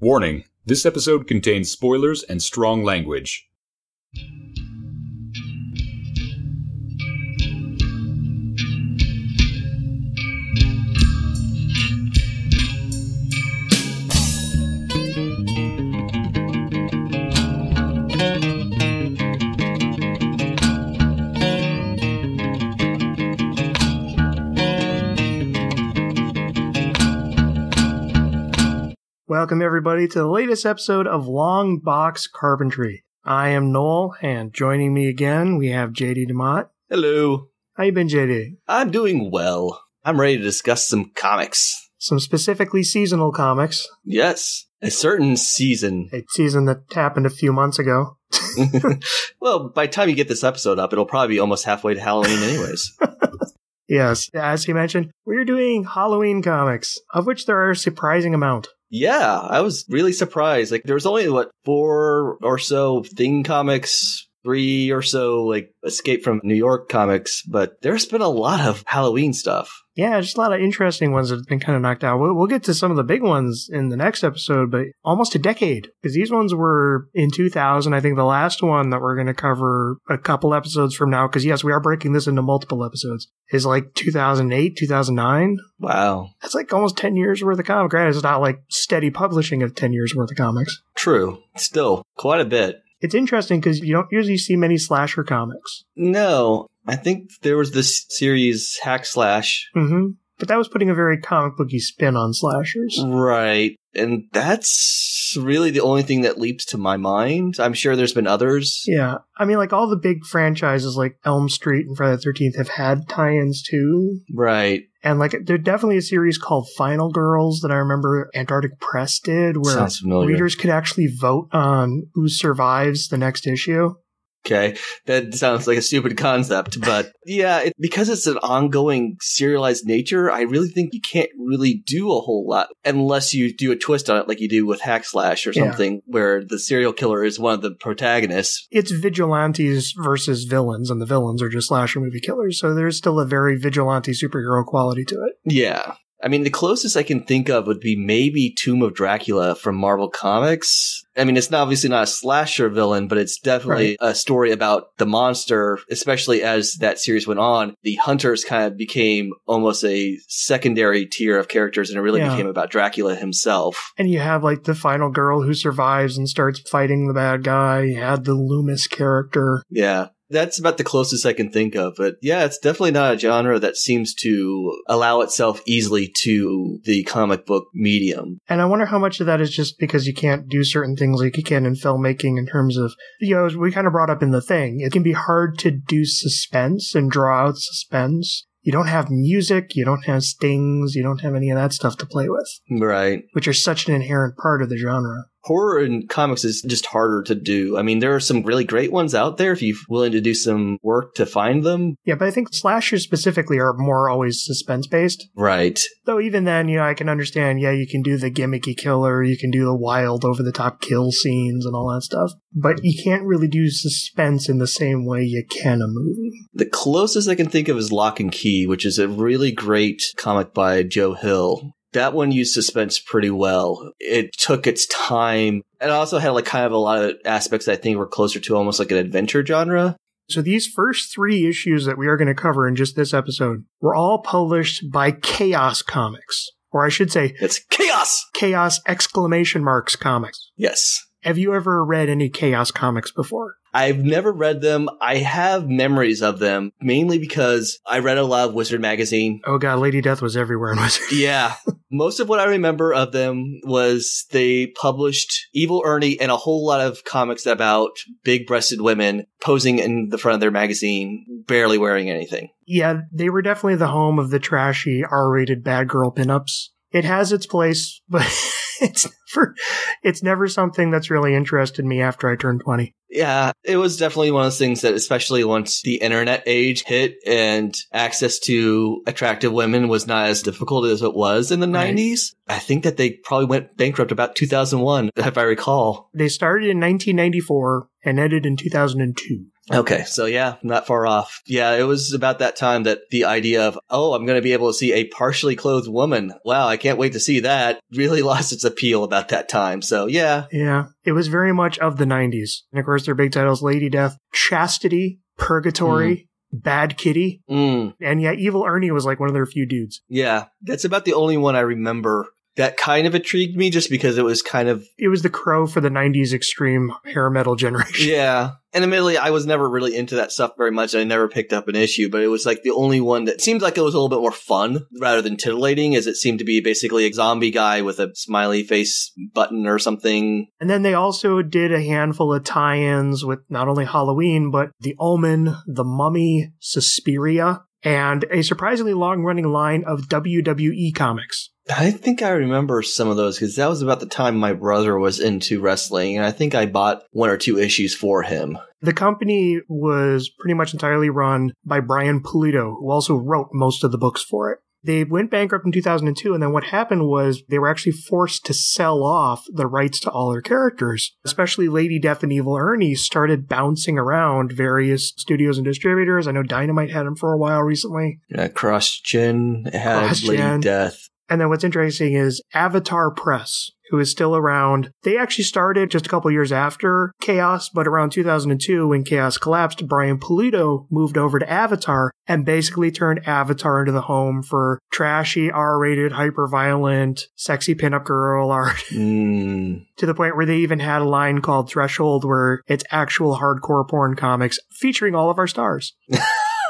Warning this episode contains spoilers and strong language. Welcome, everybody, to the latest episode of Long Box Carpentry. I am Noel, and joining me again, we have JD DeMotte. Hello. How you been, JD? I'm doing well. I'm ready to discuss some comics. Some specifically seasonal comics. Yes, a certain season. A season that happened a few months ago. well, by the time you get this episode up, it'll probably be almost halfway to Halloween, anyways. Yes, as he mentioned, we're doing Halloween comics, of which there are a surprising amount. Yeah, I was really surprised. Like, there was only, what, four or so Thing comics, three or so, like, Escape from New York comics, but there's been a lot of Halloween stuff. Yeah, just a lot of interesting ones that have been kind of knocked out. We'll, we'll get to some of the big ones in the next episode, but almost a decade because these ones were in 2000. I think the last one that we're going to cover a couple episodes from now, because yes, we are breaking this into multiple episodes, is like 2008, 2009. Wow. That's like almost 10 years worth of comic. Granted, it's not like steady publishing of 10 years worth of comics. True. Still, quite a bit. It's interesting because you don't usually see many slasher comics. No, I think there was this series Hack Slash hmm But that was putting a very comic booky spin on slashers. Right. And that's really the only thing that leaps to my mind. I'm sure there's been others. Yeah. I mean, like all the big franchises like Elm Street and Friday the 13th have had tie ins too. Right. And like, there's definitely a series called Final Girls that I remember Antarctic Press did where readers could actually vote on who survives the next issue. Okay. That sounds like a stupid concept, but yeah, it, because it's an ongoing serialized nature, I really think you can't really do a whole lot unless you do a twist on it like you do with Hack Slash or Yeah. something where the serial killer is one of the protagonists. It's vigilantes versus villains, and the villains are just slasher movie killers. So there's still a very vigilante superhero quality to it. Yeah. I mean, the closest I can think of would be maybe Tomb of Dracula from Marvel Comics. I mean, it's not obviously not a slasher villain, but it's definitely a story about the monster, especially as that series went on. The hunters kind of became almost a secondary tier of characters, and it really Yeah. became about Dracula himself. And you have like the final girl who survives and starts fighting the bad guy. You had the Loomis character. Yeah. That's about the closest I can think of. But yeah, it's definitely not a genre that seems to allow itself easily to the comic book medium. And I wonder how much of that is just because you can't do certain things like you can in filmmaking in terms of, you know, we kind of brought up in the thing, it can be hard to do suspense and draw out suspense. You don't have music, you don't have stings, you don't have any of that stuff to play with, Right. which are such an inherent part of the genre. Horror in comics is just harder to do. I mean, there are some really great ones out there if you're willing to do some work to find them. Yeah, but I think slashers specifically are more always suspense based. Right. Though even then, you know, I can understand, yeah, you can do the gimmicky killer, you can do the wild over the top kill scenes and all that stuff. But you can't really do suspense in the same way you can a movie. The closest I can think of is Locke and Key, which is a really great comic by Joe Hill. That one used suspense pretty well. It took its time. It also had like kind of a lot of aspects that I think were closer to almost like an adventure genre. So these first three issues that we are going to cover in just this episode were all published by Chaos Comics. Or I should say, It's chaos! Chaos exclamation marks comics. Yes. Have you ever read any Chaos comics before? I've never read them. I have memories of them, mainly because I read a lot of Wizard magazine. Oh god, Lady Death was everywhere in Wizard. Yeah. Most of what I remember of them was they published Evil Ernie and a whole lot of comics about big breasted women posing in the front of their magazine, barely wearing anything. Yeah, they were definitely the home of the trashy R-rated bad girl pinups. It has its place, but it's never it's never something that's really interested me after I turned 20. Yeah, it was definitely one of those things that, especially once the internet age hit and access to attractive women was not as difficult as it was in the Right. 90s, I think that they probably went bankrupt about 2001, if I recall. They started in 1994 and ended in 2002. Okay, so yeah, not far off. Yeah, it was about that time that the idea of, oh, I'm going to be able to see a partially clothed woman. Wow, I can't wait to see that. Really lost its appeal about that time. So yeah. Yeah. It was very much of the 90s. And of course, their big titles Lady Death, Chastity, Purgatory, Bad Kitty. Mm, And yeah, Evil Ernie was like one of their few dudes. yeah, that's about the only one I remember that kind of intrigued me just because it was kind of It was the crow for the 90s extreme hair metal generation. Yeah. And admittedly, I was never really into that stuff very much. I never picked up an issue, but it was like the only one that seemed like it was a little bit more fun rather than titillating, as it seemed to be basically a zombie guy with a smiley face button or something. And then they also did a handful of tie ins with not only Halloween, but The Omen, The Mummy, Suspiria, and a surprisingly long running line of WWE comics. I think I remember some of those because that was about the time my brother was into wrestling, and I think I bought one or two issues for him. The company was pretty much entirely run by Brian Pulido, who also wrote most of the books for it. They went bankrupt in 2002, and then what happened was they were actually forced to sell off the rights to all their characters. Especially Lady Death and Evil Ernie started bouncing around various studios and distributors. I know Dynamite had them for a while recently. Uh, Cross Gen had Cross-gen. Lady Death. And then what's interesting is Avatar Press, who is still around. They actually started just a couple years after Chaos, but around 2002 when Chaos collapsed, Brian Pulido moved over to Avatar and basically turned Avatar into the home for trashy, R-rated, hyper-violent, sexy pinup girl art Mm. to the point where they even had a line called Threshold where it's actual hardcore porn comics featuring all of our stars.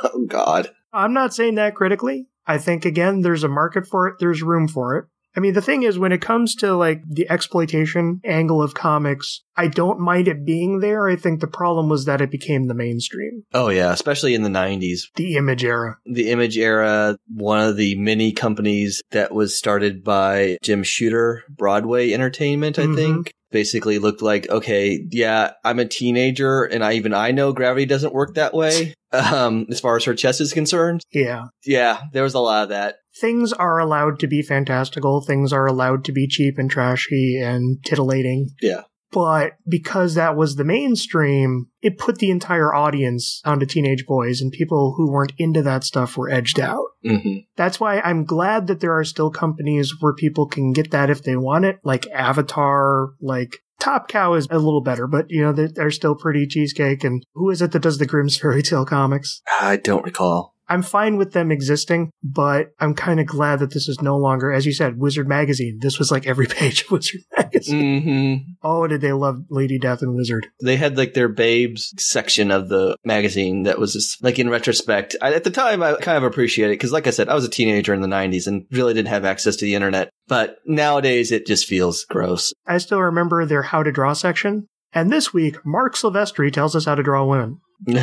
Oh, God. I'm not saying that critically. I think again, there's a market for it. There's room for it. I mean, the thing is, when it comes to like the exploitation angle of comics, I don't mind it being there. I think the problem was that it became the mainstream, Oh, yeah, especially in the 90s. the image era. the image era one of the many companies that was started by jim shooter broadway entertainment i Mhm. think basically looked like okay yeah i'm a teenager and i even i know gravity doesn't work that way um as far as her chest is concerned Yeah. yeah there was a lot of that Things are allowed to be fantastical. Things are allowed to be cheap and trashy and titillating. Yeah. But because that was the mainstream, it put the entire audience onto teenage boys and people who weren't into that stuff were edged out. hmm That's why I'm glad that there are still companies where people can get that if they want it, like Avatar, like Top Cow is a little better, but you know, they're, they're still pretty cheesecake. And who is it that does the Grimm's Fairy Tale comics? i don't recall I'm fine with them existing, but I'm kind of glad that this is no longer, as you said, Wizard Magazine. This was like every page of Wizard Magazine. hmm Oh, did they love Lady Death and Wizard? they had like their babes section of the magazine that was just like in retrospect I, at the time i kind of appreciated it because like i said i was a teenager in the 90s and really didn't have access to the internet but nowadays it just feels gross I still remember their How to Draw section. And this week, Marc Silvestri tells us how to draw women.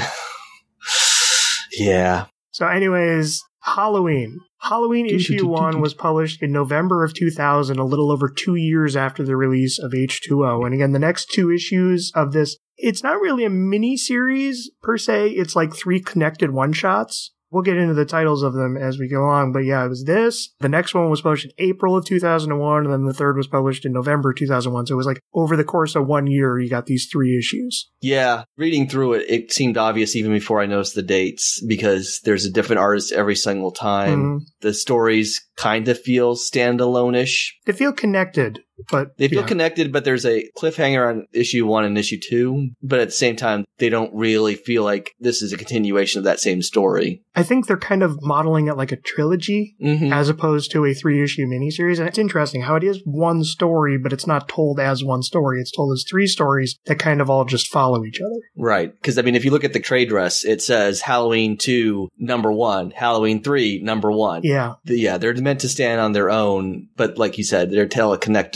yeah So, anyways, Halloween. Halloween issue one was published in November of 2000, a little over two years after the release of H2O. And again, the next two issues of this, it's not really a mini series per se. It's like three connected one shots. We'll get into the titles of them as we go along. But yeah, it was this. The next one was published in April of 2001, and then the third was published in November 2001. So it was like over the course of one year, you got these three issues. yeah reading through it it seemed obvious even before i noticed the dates because there's a different artist every single time Mhm. the stories kind of feel standalone-ish They feel connected, but They feel yeah. connected, but there's a cliffhanger on issue one and issue two. But at the same time, they don't really feel like this is a continuation of that same story. I think they're kind of modeling it like a trilogy Mm-hmm. as opposed to a three issue miniseries. And it's interesting how it is one story, but it's not told as one story. It's told as three stories that kind of all just follow each other. Right. Because, I mean, if you look at the trade dress, it says Halloween 2, number one, Halloween 3, number one. Yeah. The- yeah, they're meant to stand on their own, but like you said, they're tell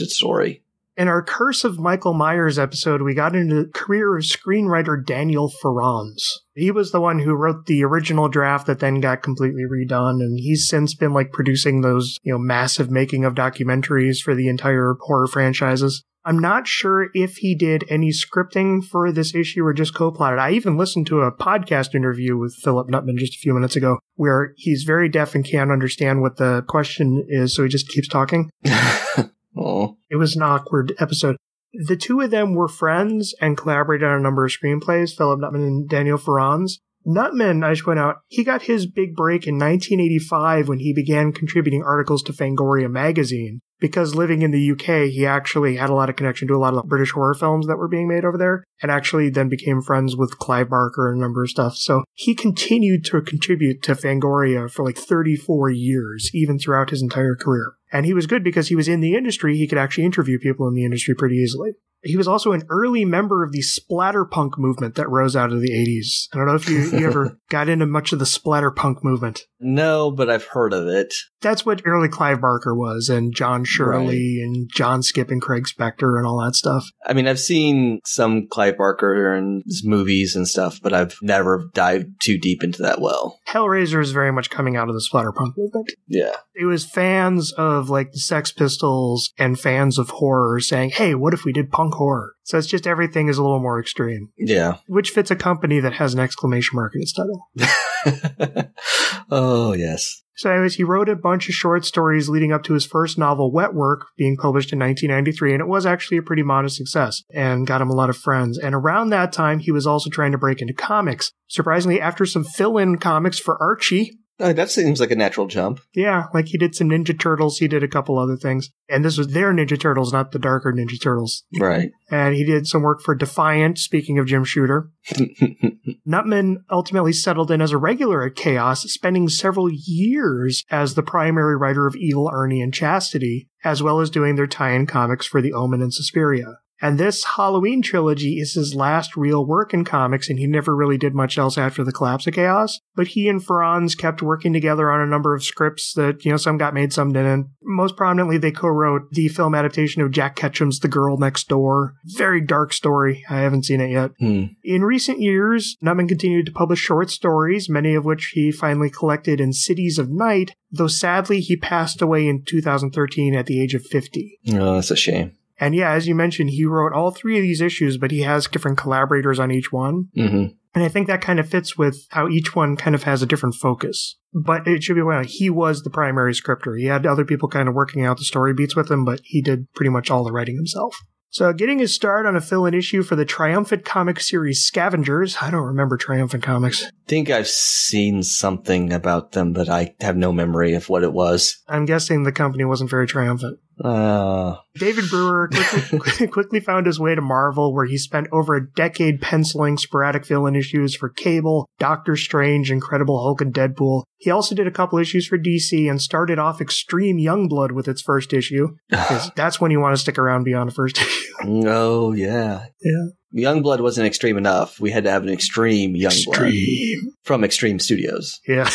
story. In our Curse of Michael Myers episode, we got into the career of screenwriter Daniel Farrands. He was the one who wrote the original draft that then got completely redone, and he's since been like producing those, you know, massive making of documentaries for the entire horror franchises. I'm not sure if he did any scripting for this issue or just co-plotted. I even listened to a podcast interview with Philip Nutman just a few minutes ago where he's very deaf and can't understand what the question is, so he just keeps talking. oh. It was an awkward episode. The two of them were friends and collaborated on a number of screenplays, Philip Nutman and Daniel Farrands. Nutman, I should point out, he got his big break in 1985 when he began contributing articles to Fangoria magazine. Because living in the UK, he actually had a lot of connection to a lot of British horror films that were being made over there, and actually then became friends with Clive Barker and a number of stuff. So he continued to contribute to Fangoria for like 34 years, even throughout his entire career. And he was good because he was in the industry. He could actually interview people in the industry pretty easily. He was also an early member of the splatterpunk movement that rose out of the 80s. I don't know if you, you ever got into much of the splatterpunk movement. No, but I've heard of it. That's what early Clive Barker was, and John Shirley, and John Skipp, and Craig Spector, and all that stuff. I mean, I've seen some Clive Barker and his movies and stuff, but I've never dived too deep into that well. Hellraiser is very much coming out of the splatterpunk movement. Yeah. It was fans of like the Sex Pistols and fans of horror saying, hey, what if we did punk horror? So it's just everything is a little more extreme, Yeah. which fits a company that has an exclamation mark in its title. oh, yes. So, anyways, he wrote a bunch of short stories leading up to his first novel, Wet Work, being published in 1993, and it was actually a pretty modest success and got him a lot of friends. And around that time, he was also trying to break into comics. Surprisingly, after some fill in comics for Archie, Oh, that seems like a natural jump. yeah, like he did some Ninja Turtles, he did a couple other things. And this was their Ninja Turtles, not the darker Ninja Turtles. Right. And he did some work for Defiant, speaking of Jim Shooter. Nutman ultimately settled in as a regular at Chaos, spending several years as the primary writer of Evil Ernie and Chastity, as well as doing their tie-in comics for The Omen and Suspiria. And this Halloween trilogy is his last real work in comics, and he never really did much else after the collapse of Chaos. But he and Farrands kept working together on a number of scripts that, you know, some got made, some didn't. Most prominently, they co-wrote the film adaptation of Jack Ketchum's The Girl Next Door. Very dark story. I haven't seen it yet. Hmm. In recent years, Nutman continued to publish short stories, many of which he finally collected in Cities of Night, though sadly he passed away in 2013 at the age of 50. Oh, that's a shame. And yeah, as you mentioned, he wrote all three of these issues, but he has different collaborators on each one. hmm And I think that kind of fits with how each one kind of has a different focus. But it should be well, he was the primary scripter. He had other people kind of working out the story beats with him, but he did pretty much all the writing himself. So getting his start on a fill-in issue for the Triumphant comic series Scavengers. I don't remember Triumphant comics. think I've seen something about them, but I have no memory of what it was. I'm guessing the company wasn't very triumphant. Uh, David Brewer quickly, quickly found his way to Marvel, where he spent over a decade penciling sporadic villain issues for Cable, Doctor Strange, Incredible Hulk, and Deadpool. He also did a couple issues for DC and started off Extreme Youngblood with its first issue. that's when you want to stick around beyond the first issue. oh, yeah. Yeah. Youngblood wasn't extreme enough. We had to have an extreme Youngblood from Extreme Studios. Yeah.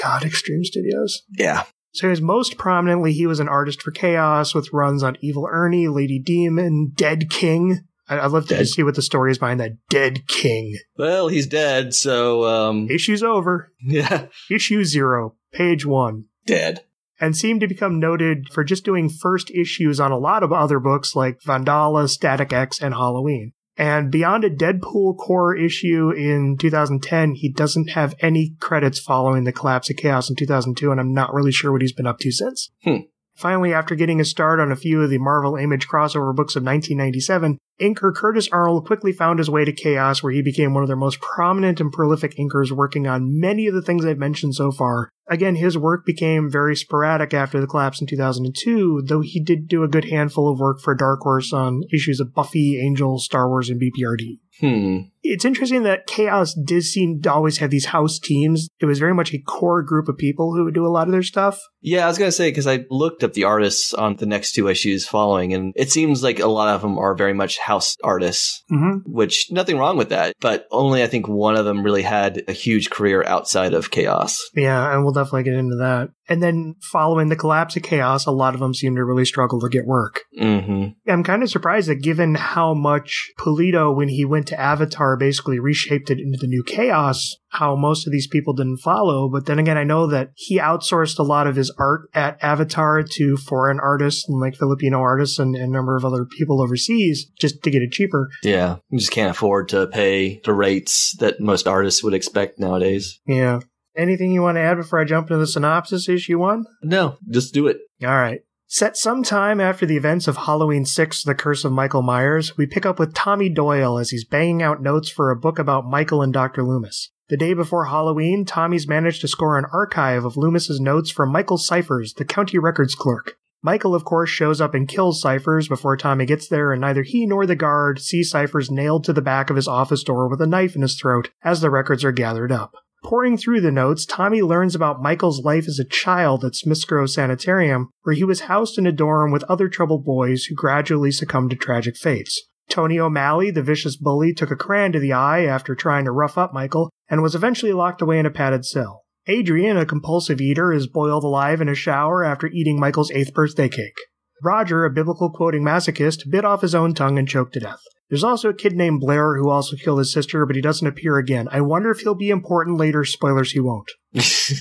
God, Extreme Studios. Yeah. So he most prominently, he was an artist for Chaos with runs on Evil Ernie, Lady Demon, Dead King. I- I'd love to Dead. see what the story is behind that Dead King. Well, he's dead, so, um, Issue's over. yeah, Issue zero, page one. dead. And seemed to become noted for just doing first issues on a lot of other books like Vandala, Static X, and Halloween. And beyond a Deadpool core issue in 2010, he doesn't have any credits following the collapse of Chaos in 2002, and I'm not really sure what he's been up to since. Hmm. Finally, after getting a start on a few of the Marvel Image crossover books of 1997, inker Curtis Arnold quickly found his way to Chaos, where he became one of their most prominent and prolific inkers, working on many of the things I've mentioned so far. Again, his work became very sporadic after the collapse in 2002, though he did do a good handful of work for Dark Horse on issues of Buffy, Angel, Star Wars, and BPRD. Hmm. It's interesting that Chaos did seem to always have these house teams. It was very much a core group of people who would do a lot of their stuff. Yeah, I was gonna say because I looked up the artists on the next two issues following, and it seems like a lot of them are very much house artists, Mm-hmm. which nothing wrong with that. But only I think one of them really had a huge career outside of chaos. Yeah, and we'll definitely get into that. And then following the collapse of Chaos, a lot of them seem to really struggle to get work. Mm-hmm. I'm kind of surprised that given how much Pulido, when he went to Avatar, basically reshaped it into the new Chaos, how most of these people didn't follow. But then again, I know that he outsourced a lot of his art at Avatar to foreign artists and like Filipino artists and, and a number of other people overseas just to get it cheaper. Yeah, you just can't afford to pay the rates that most artists would expect nowadays. Yeah. Anything you want to add before I jump into the synopsis issue one? No, just do it. All right. Set some time after the events of Halloween 6 The Curse of Michael Myers, we pick up with Tommy Doyle as he's banging out notes for a book about Michael and Dr. Loomis. The day before Halloween, Tommy's managed to score an archive of Loomis's notes from Michael Cyphers, the county records clerk. Michael, of course, shows up and kills Cyphers before Tommy gets there, and neither he nor the guard see Cyphers nailed to the back of his office door with a knife in his throat as the records are gathered up. Pouring through the notes, Tommy learns about Michael's life as a child at Smithsgrove Sanitarium, where he was housed in a dorm with other troubled boys who gradually succumbed to tragic fates. Tony O'Malley, the vicious bully, took a crayon to the eye after trying to rough up Michael and was eventually locked away in a padded cell. Adrian, a compulsive eater, is boiled alive in a shower after eating Michael's eighth birthday cake. Roger, a biblical quoting masochist, bit off his own tongue and choked to death. There's also a kid named Blair who also killed his sister, but he doesn't appear again. I wonder if he'll be important later. Spoilers, he won't.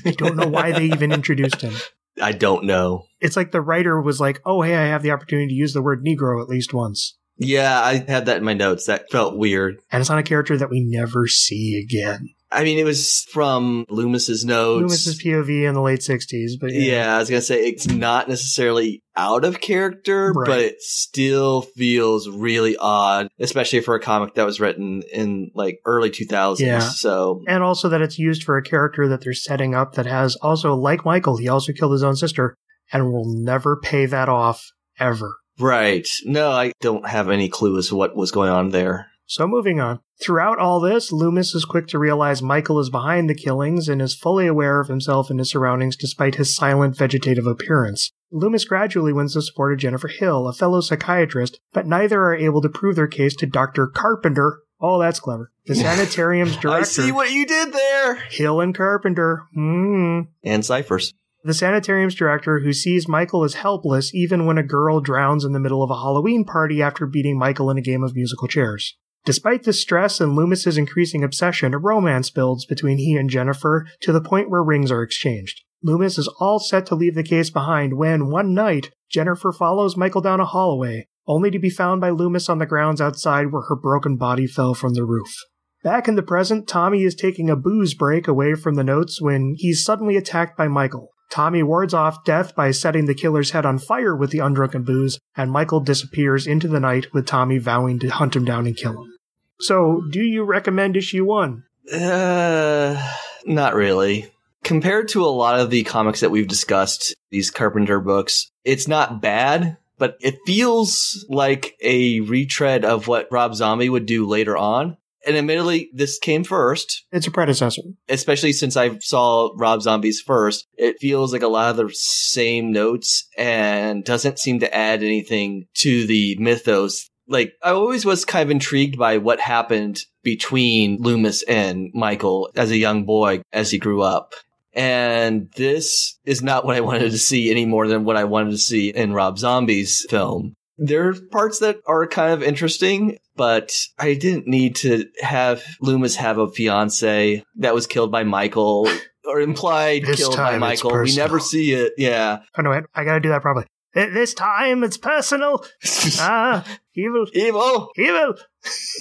I don't know why they even introduced him. I don't know. It's like the writer was like, oh, hey, I have the opportunity to use the word Negro at least once. Yeah, I had that in my notes. That felt weird. And it's on a character that we never see again. I mean, it was from Loomis's notes. Loomis's POV in the late 60s, but yeah. yeah. I was gonna say it's not necessarily out of character, Right. but it still feels really odd, especially for a comic that was written in like early 2000s. Yeah. So And also that it's used for a character that they're setting up that has also, like Michael, he also killed his own sister and will never pay that off ever. right, no, I don't have any clue as to what was going on there. So moving on. Throughout all this, Loomis is quick to realize Michael is behind the killings and is fully aware of himself and his surroundings despite his silent vegetative appearance. Loomis gradually wins the support of Jennifer Hill, a fellow psychiatrist, but neither are able to prove their case to Dr. Carpenter. Oh, that's clever. The sanitarium's director. I see what you did there. Hill and Carpenter. Hmm. And ciphers. The sanitarium's director, who sees Michael as helpless even when a girl drowns in the middle of a Halloween party after beating Michael in a game of musical chairs. Despite the stress and Loomis's increasing obsession, a romance builds between he and Jennifer to the point where rings are exchanged. Loomis is all set to leave the case behind when, one night, Jennifer follows Michael down a hallway, only to be found by Loomis on the grounds outside where her broken body fell from the roof. Back in the present, Tommy is taking a booze break away from the notes when he's suddenly attacked by Michael. Tommy wards off death by setting the killer's head on fire with the undrunken booze, and Michael disappears into the night with Tommy vowing to hunt him down and kill him. So, do you recommend issue one? Uh, not really. Compared to a lot of the comics that we've discussed, these Carpenter books, it's not bad, but it feels like a retread of what Rob Zombie would do later on. And admittedly, this came first, It's a predecessor. especially since I saw Rob Zombie's first. It feels like a lot of the same notes and doesn't seem to add anything to the mythos. Like, I always was kind of intrigued by what happened between Loomis and Michael as a young boy as he grew up. And this is not what I wanted to see any more than what I wanted to see in Rob Zombie's film. There are parts that are kind of interesting, but I didn't need to have Loomis have a fiance that was killed by Michael or implied This killed by Michael. We never see it. Yeah. Oh no, I, I gotta do that probably. Th- This time it's personal. ah, evil, Evil. evil.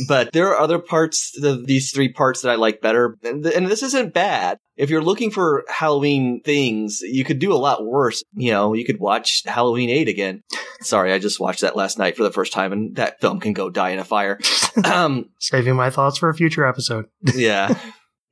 But there are other parts, the, these three parts that I like better. And, th- and this isn't bad. If you're looking for Halloween things, you could do a lot worse. You know, you could watch Halloween 8 again. Sorry, I just watched that last night for the first time and that film can go die in a fire. um, Saving my thoughts for a future episode. yeah.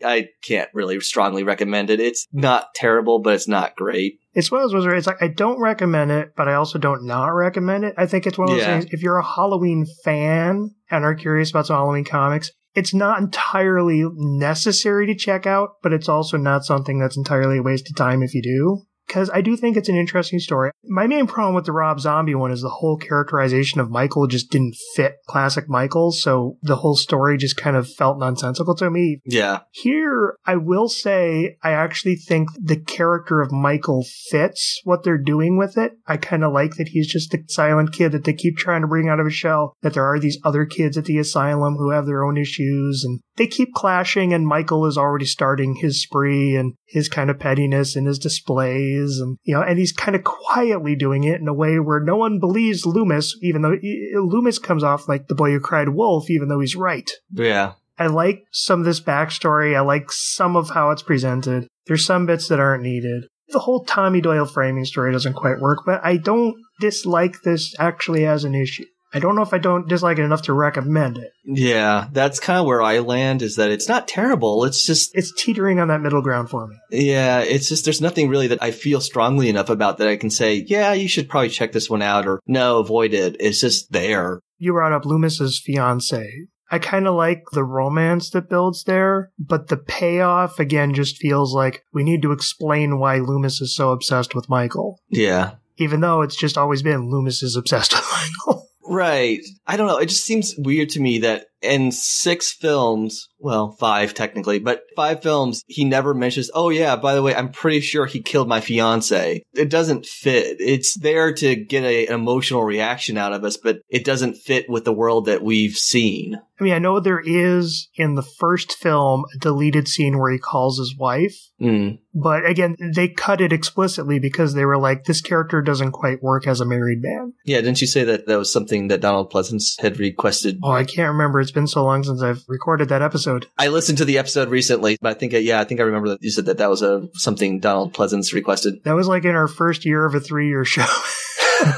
I can't really strongly recommend it. It's not terrible, but it's not great. It's one of those ones where it's like I don't recommend it, but I also don't not recommend it. I think it's one of those Yeah. things. If you're a Halloween fan and are curious about some Halloween comics, it's not entirely necessary to check out, but it's also not something that's entirely a waste of time if you do. Because I do think it's an interesting story. My main problem with the Rob Zombie one is the whole characterization of Michael just didn't fit classic Michael, so the whole story just kind of felt nonsensical to me, Yeah. here, I will say, I actually think the character of Michael fits what they're doing with it. I kind of like that he's just a silent kid that they keep trying to bring out of his shell, that there are these other kids at the asylum who have their own issues, and they keep clashing, and Michael is already starting his spree and his kind of pettiness and his displays, and, you know, and he's kind of quietly doing it in a way where no one believes Loomis, even though Loomis comes off like the boy who cried wolf, even though he's right. Yeah. I like some of this backstory. I like some of how it's presented. There's some bits that aren't needed. The whole Tommy Doyle framing story doesn't quite work, but I don't dislike this actually as an issue. I don't know if I don't dislike it enough to recommend it. Yeah, that's kind of where I land is that it's not terrible. It's just, It's teetering on that middle ground for me. yeah, it's just, there's nothing really that I feel strongly enough about that I can say, yeah, you should probably check this one out or no, avoid it. It's just there. You brought up Loomis's fiance. I kind of like the romance that builds there, but the payoff again just feels like we need to explain why Loomis is so obsessed with Michael. Yeah. Even though it's just always been Loomis is obsessed with Michael. Right. I don't know. It just seems weird to me that in six films, well, five technically, but five films, he never mentions, oh yeah, by the way, I'm pretty sure he killed my fiance. It doesn't fit. It's there to get a, an emotional reaction out of us, but it doesn't fit with the world that we've seen. I mean, I know there is in the first film a deleted scene where he calls his wife, Mm. but again, they cut it explicitly because they were like, this character doesn't quite work as a married man. Yeah, didn't you say that that was something that Donald Pleasence had requested? Oh, I can't remember. It's been so long since I've recorded that episode. I listened to the episode recently, but I think, uh, yeah, I think I remember that you said that that was a, something Donald Pleasence requested. That was like in our first year of a three year show.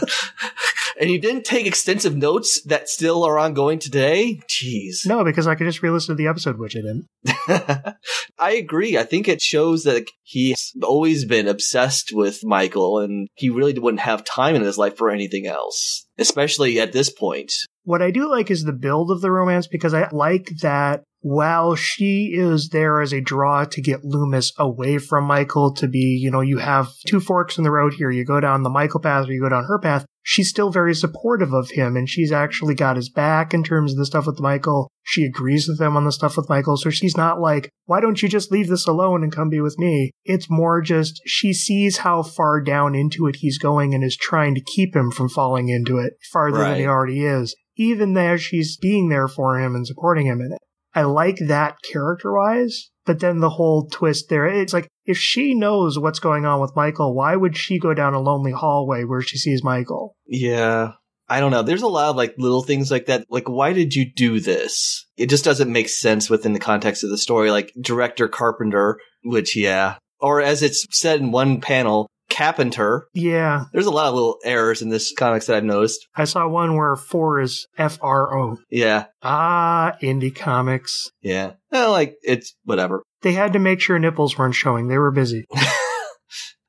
And you didn't take extensive notes that still are ongoing today? Jeez. no, because I could just re listen to the episode, which I didn't. I agree. I think it shows that he's always been obsessed with Michael and he really wouldn't have time in his life for anything else, especially at this point. What I do like is the build of the romance because I like that while she is there as a draw to get Loomis away from Michael to be, you know, you have two forks in the road here. You go down the Michael path or you go down her path. She's still very supportive of him and she's actually got his back in terms of the stuff with Michael. She agrees with him on the stuff with Michael. So she's not like, why don't you just leave this alone and come be with me? It's more just she sees how far down into it he's going and is trying to keep him from falling into it farther than he already is, even there she's being there for him and supporting him in it. I like that character wise, but then the whole twist there, it's like if she knows what's going on with Michael, why would she go down a lonely hallway where she sees Michael? Yeah. I don't know. There's a lot of like little things like that. Like, why did you do this? It just doesn't make sense within the context of the story. Like, director Carpenter, which, yeah. Or as it's said in one panel, Carpenter. Yeah, There's a lot of little errors in this comics that I've noticed. I saw one where four is F R O. Yeah. Ah, indie comics. Yeah. Well, like, it's whatever. They had to make sure nipples weren't showing. They were busy.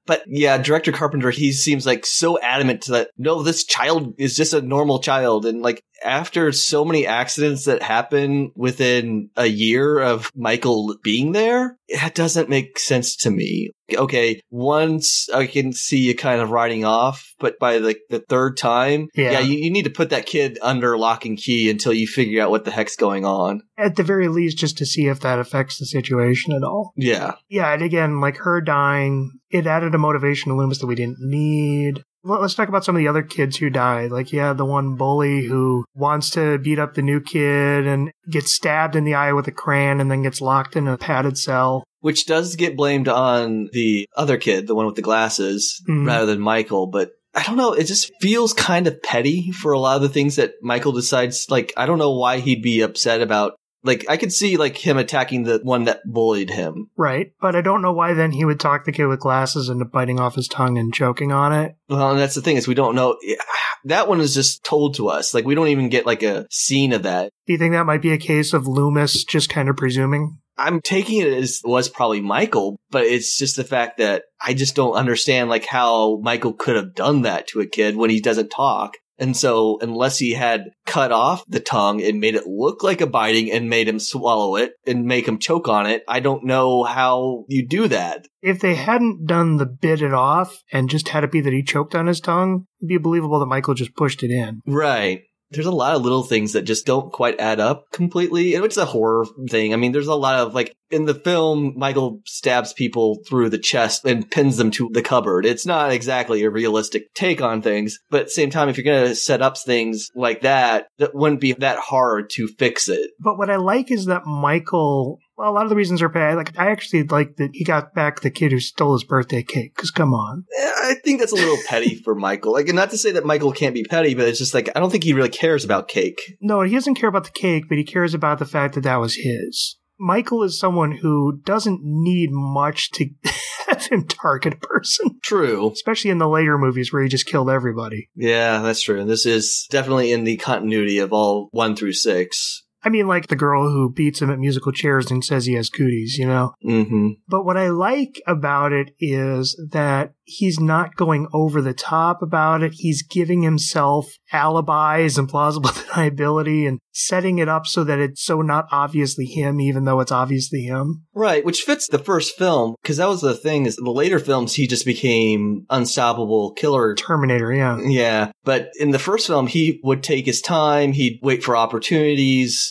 But yeah, director Carpenter, he seems like so adamant to that. No, this child is just a normal child. And like after so many accidents that happen within a year of Michael being there, it doesn't make sense to me. Okay, once I can see you kind of riding off, but by like the third time, Yeah. yeah, you, you need to put that kid under lock and key until you figure out what the heck's going on. At the very least, just to see if that affects the situation at all. Yeah. Yeah, and again, like her dying, it added a motivation to Loomis that we didn't need. Let- Let's talk about some of the other kids who died. Like, yeah, the one bully who wants to beat up the new kid and gets stabbed in the eye with a crayon and then gets locked in a padded cell. which does get blamed on the other kid, the one with the glasses, Mhm. rather than Michael. But I don't know. It just feels kind of petty for a lot of the things that Michael decides. Like, I don't know why he'd be upset about. Like, I could see like him attacking the one that bullied him. Right. But I don't know why then he would talk the kid with glasses into biting off his tongue and choking on it. Well, and that's the thing is we don't know. That one is just told to us. Like, we don't even get like a scene of that. Do you think that might be a case of Loomis just kind of presuming? I'm taking it as was probably Michael, but it's just the fact that I just don't understand like how Michael could have done that to a kid when he doesn't talk. And so unless he had cut off the tongue and made it look like a biting and made him swallow it and make him choke on it, I don't know how you do that. If they hadn't done the bit it off and just had it be that he choked on his tongue, it'd be believable that Michael just pushed it in. Right. There's a lot of little things that just don't quite add up completely. And it's a horror thing. I mean, there's a lot of like in the film, Michael stabs people through the chest and pins them to the cupboard. It's not exactly a realistic take on things, but at the same time, if you're going to set up things like that, that wouldn't be that hard to fix it. But what I like is that Michael, well, a lot of the reasons are bad. Like, I actually like that he got back the kid who stole his birthday cake, because come on. Eh, I think that's a little petty for Michael. Like, not to say that Michael can't be petty, but it's just like, I don't think he really cares about cake. No, he doesn't care about the cake, but he cares about the fact that that was his. Michael is someone who doesn't need much to have him target a person, True. especially in the later movies where he just killed everybody. Yeah, that's true. And this is definitely in the continuity of all one through six. I mean, like the girl who beats him at musical chairs and says he has cooties, you know? Mm-hmm. But what I like about it is that he's not going over the top about it. He's giving himself alibis and plausible deniability and setting it up so that it's so not obviously him, even though it's obviously him. Right, which fits the first film because that was the thing. Is the later films he just became unstoppable killer. Terminator, yeah. Yeah, but in the first film he would take his time. He'd wait for opportunities.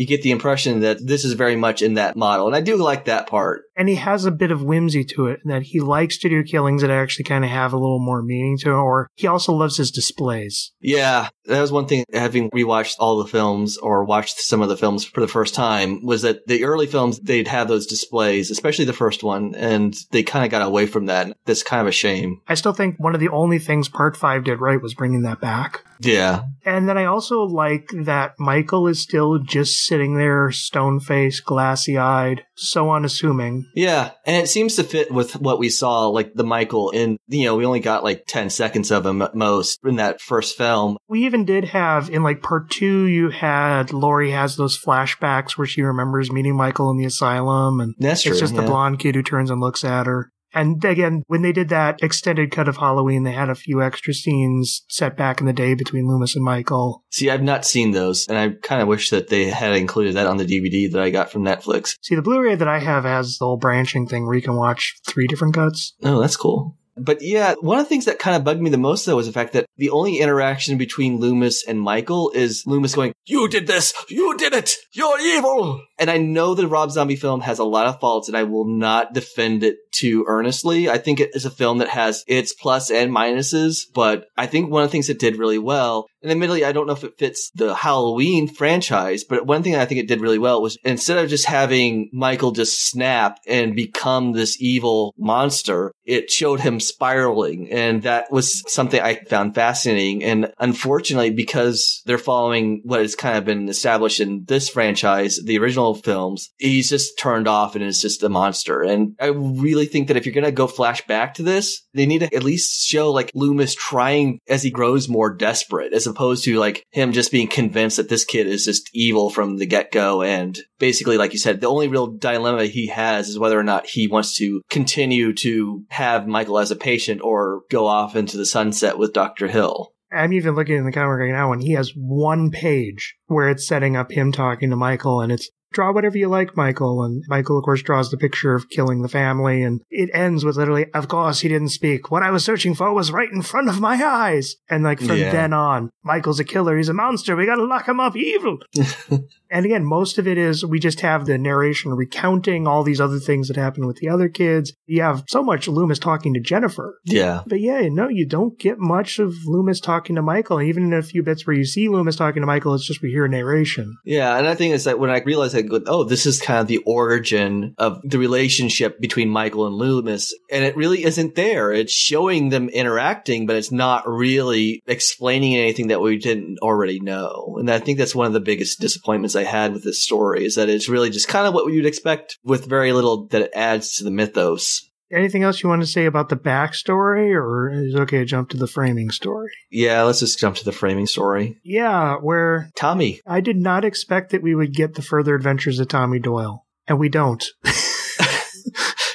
You get the impression that this is very much in that model, and I do like that part. And he has a bit of whimsy to it, that he likes to do killings that actually kind of have a little more meaning to it, or he also loves his displays. Yeah, that was one thing. Having rewatched all the films or watched some of the films for the first time, was that the early films they'd have those displays, especially the first one, and they kind of got away from that. That's kind of a shame. I still think one of the only things Part 5 did right was bringing that back. Yeah, And then I also like that Michael is still just sitting there, stone faced, glassy eyed, so unassuming. yeah, and it seems to fit with what we saw, like the Michael in. You know, we only got like ten seconds of him at most in that first film. We even did have in like part two, you had Laurie has those flashbacks where she remembers meeting Michael in the asylum, and That's true. it's just the yeah. blonde kid who turns and looks at her. And again, when they did that extended cut of Halloween, they had a few extra scenes set back in the day between Loomis and Michael. See, I've not seen those, and I kind of wish that they had included that on the DVD that I got from Netflix. See, the Blu-ray that I have has the whole branching thing where you can watch three different cuts. Oh, that's cool. But yeah, one of the things that kind of bugged me the most though was the fact that the only interaction between Loomis and Michael is Loomis going, You did this! You did it! You're evil! And I know the Rob Zombie film has a lot of faults and I will not defend it too earnestly. I think it is a film that has its plus and minuses, but I think one of the things it did really well, and admittedly, I don't know if it fits the Halloween franchise, but one thing I think it did really well was instead of just having Michael just snap and become this evil monster, it showed him spiraling. And that was something I found fascinating. And unfortunately, because they're following what has kind of been established in this franchise, the original films, he's just turned off and is just a monster. And I really think that if you're going to go flash back to this, they need to at least show like Loomis trying as he grows more desperate as opposed to like him just being convinced that this kid is just evil from the get go. And basically, like you said, the only real dilemma he has is whether or not he wants to continue to have Michael as a patient or go off into the sunset with Dr. Hill. I'm even looking in the comic right now, and he has one page where it's setting up him talking to Michael, and it's draw whatever you like, Michael. And Michael, of course, draws the picture of killing the family, and it ends with literally, of course, he didn't speak. What I was searching for was right in front of my eyes. And like from Yeah. then on, Michael's a killer. He's a monster. We gotta lock him up. Evil. and again, most of it is we just have the narration recounting all these other things that happened with the other kids. You have so much Loomis talking to Jennifer. Yeah. But yeah, no, you don't get much of Loomis talking to Michael. And even in a few bits where you see Loomis talking to Michael, it's just we hear narration. Yeah, and I think it's that when I realized I go, oh, this is kind of the origin of the relationship between Michael and Loomis, and it really isn't there. It's showing them interacting, but it's not really explaining anything that we didn't already know. And I think that's one of the biggest disappointments I had with this story is that it's really just kind of what you'd expect with very little that it adds to the mythos. Anything else you want to say about the backstory, or is it okay to jump to the framing story? Yeah, let's just jump to the framing story. Yeah, where Tommy. I did not expect that we would get the further adventures of Tommy Doyle. And we don't.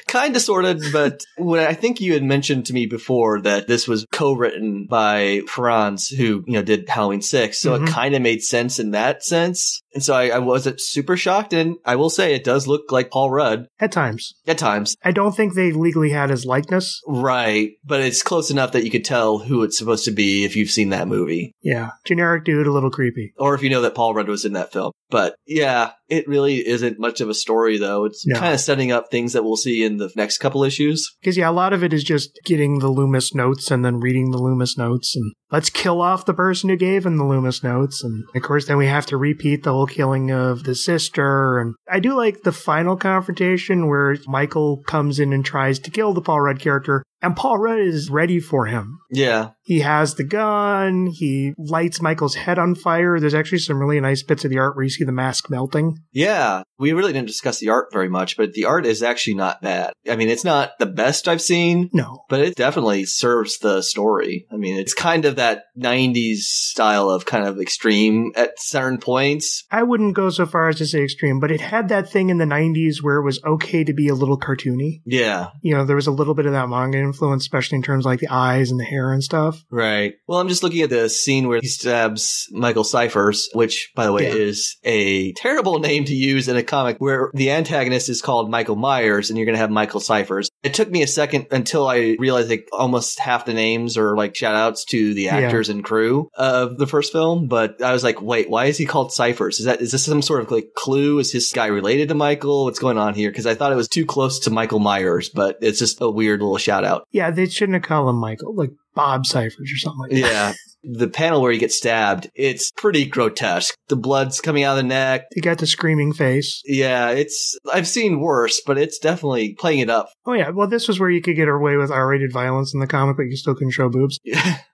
Kind of, sort of, but when I think you had mentioned to me before that this was co-written by Farrands, who you know did Halloween Six, so Mhm. it kind of made sense in that sense. And so I, I wasn't super shocked, and I will say it does look like Paul Rudd At times. at times, I don't think they legally had his likeness. right? But it's close enough that you could tell who it's supposed to be if you've seen that movie, Yeah. Generic dude, a little creepy. or if you know that Paul Rudd was in that film. But yeah, it really isn't much of a story, though. It's No. kind of setting up things that we'll see in the next couple issues. Because, yeah, a lot of it is just getting the Loomis notes and then reading the Loomis notes and let's kill off the person who gave him the Loomis notes. And of course, then we have to repeat the whole killing of the sister. And I do like the final confrontation where Michael comes in and tries to kill the Paul Rudd character. And Paul Rudd is ready for him. Yeah. He has the gun. He lights Michael's head on fire. There's actually some really nice bits of the art where you see the mask melting. Yeah. We really didn't discuss the art very much, but the art is actually not bad. I mean, it's not the best I've seen, No. but it definitely serves the story. I mean, it's kind of that 90s style of kind of extreme at certain points. I wouldn't go so far as to say extreme, but it had that thing in the 90s where it was okay to be a little cartoony. Yeah. You know, there was a little bit of that manga influence, especially in terms of like the eyes and the hair and stuff. Right. Well, I'm just looking at the scene where he stabs Michael Cyphers, which, by the way, Yeah. is a terrible name to use in a comic where the antagonist is called Michael Myers and you're going to have Michael Cyphers. It took me a second until I realized like almost half the names are like shout outs to the Yeah. actors and crew of the first film. But I was like, wait, why is he called Cyphers? Is that, is this some sort of like clue? Is his guy related to Michael? What's going on here? Cause I thought it was too close to Michael Myers, but it's just a weird little shout out. Yeah, they shouldn't have called him Michael, like Bob Cyphers or something like that. Yeah. The panel where he gets stabbed, it's pretty grotesque. The blood's coming out of the neck. He got the screaming face. Yeah, it's, I've seen worse, but it's definitely playing it up. Oh yeah, well this was where you could get away with R-rated violence in the comic, but you still couldn't show boobs.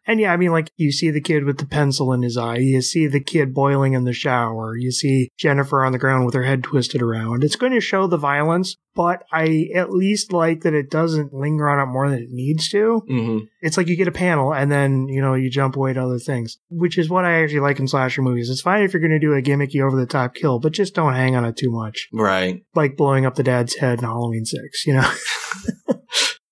And yeah, I mean, like you see the kid with the pencil in his eye, you see the kid boiling in the shower, you see Jennifer on the ground with her head twisted around. It's going to show the violence, but I at least like that it doesn't linger on it more than it needs to. hmm It's like you get a panel and then, you know, you jump away to other things, which is what I actually like in slasher movies. It's fine if you're going to do a gimmicky over the top kill, but just don't hang on it too much. Right. Like blowing up the dad's head in Halloween 6, you know?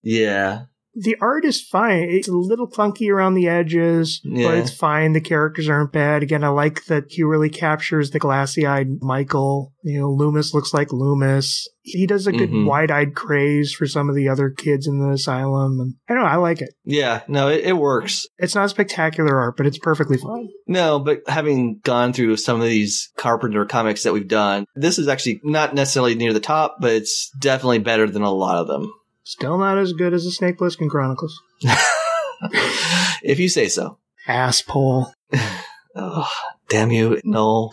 Yeah. The art is fine. It's a little clunky around the edges, Yeah. but it's fine. The characters aren't bad. Again, I like that he really captures the glassy eyed Michael. You know, Loomis looks like Loomis. He does a good Mhm. wide eyed craze for some of the other kids in the asylum. And I don't know, I like it. Yeah. No, it, it works. It's not spectacular art, but it's perfectly fine. No, but having gone through some of these Carpenter comics that we've done, this is actually not necessarily near the top, but it's definitely better than a lot of them. Still not as good as the Snake Plissken Chronicles. if you say so. Asshole. Oh, damn you, Noel.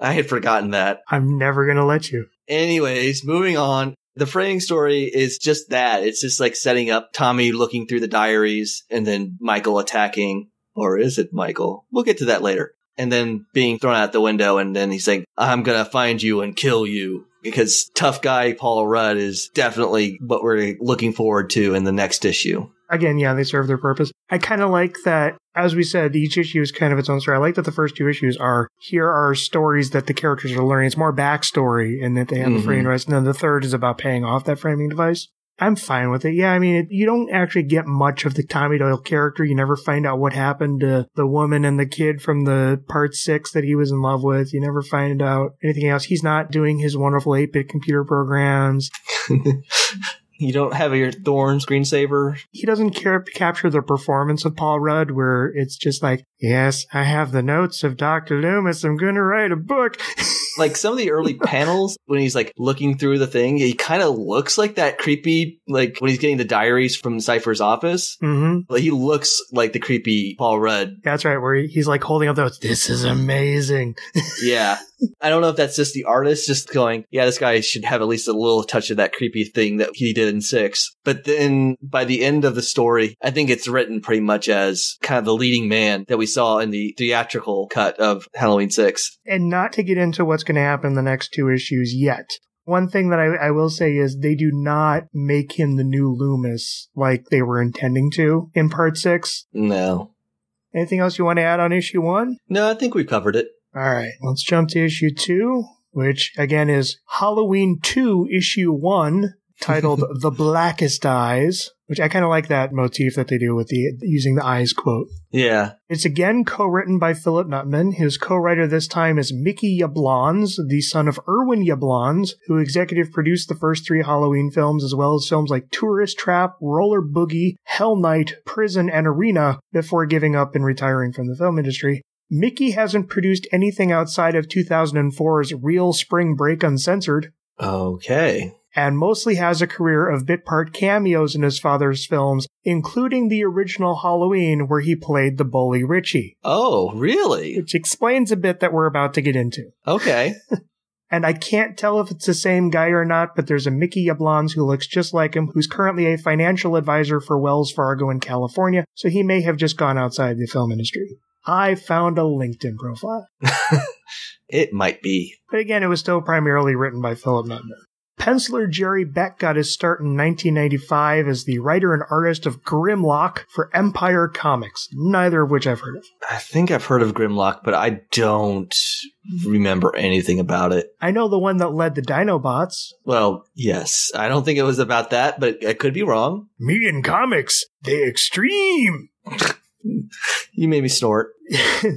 I had forgotten that. I'm never going to let you. Anyways, moving on. The fraying story is just that. It's just like setting up Tommy looking through the diaries and then Michael attacking. Or is it Michael? We'll get to that later. And then being thrown out the window and then he's saying, I'm gonna find you and kill you. Because tough guy Paul Rudd is definitely what we're looking forward to in the next issue. again, yeah, they serve their purpose. I kind of like that, as we said, each issue is kind of its own story. I like that the first two issues are here are stories that the characters are learning. It's more backstory and that they have Mhm. the framing device. And then the third is about paying off that framing device. I'm fine with it. Yeah, I mean, it, you don't actually get much of the Tommy Doyle character. You never find out what happened to the woman and the kid from the part six that he was in love with. You never find out anything else. He's not doing his wonderful 8 bit computer programs. you don't have your Thorn screensaver? he doesn't care to capture the performance of Paul Rudd, where it's just like, yes, I have the notes of Dr. Loomis. I'm going to write a book. like some of the early panels when he's like looking through the thing, he kind of looks like that creepy, like when he's getting the diaries from Cypher's office. hmm Like he looks like the creepy Paul Rudd. That's right, where he- he's like holding up those. This is amazing. Yeah. I don't know if that's just the artist just going, yeah, this guy should have at least a little touch of that creepy thing that he did in six. But then by the end of the story, I think it's written pretty much as kind of the leading man that we saw in the theatrical cut of Halloween six. And not to get into what's going to happen in the next two issues yet. One thing that I, I will say is they do not make him the new Loomis like they were intending to in part six. No. Anything else you want to add on issue one? No, I think we've covered it. All right, let's jump to issue two, which again is Halloween 2, issue 1, titled The Blackest Eyes, which I kind of like that motif that they do with the using the eyes quote. Yeah. It's again co-written by Philip Nutman. His co-writer this time is Mickey Yablans, the son of Irwin Yablans, who executive produced the first three Halloween films, as well as films like Tourist Trap, Roller Boogie, Hell Night, Prison, and Arena, before giving up and retiring from the film industry. Mickey hasn't produced anything outside of 2004's Real Spring Break Uncensored, Okay. And mostly has a career of bit part cameos in his father's films, including the original Halloween where he played the bully Richie Oh, really? which explains a bit that we're about to get into. Okay. And I can't tell if it's the same guy or not, but there's a Mickey Yablans who looks just like him, who's currently a financial advisor for Wells Fargo in California, so he may have just gone outside the film industry. I found a LinkedIn profile. it might be. But again, it was still primarily written by Philip Nutman. Penciler Jerry Beck got his start in 1995 as the writer and artist of Grimlock for Empire Comics, neither of which I've heard of. I think I've heard of Grimlock, but I don't remember anything about it. I know the one that led the Dinobots. Well, yes. I don't think it was about that, but I could be wrong. Me and comics, they extreme. you made me snort.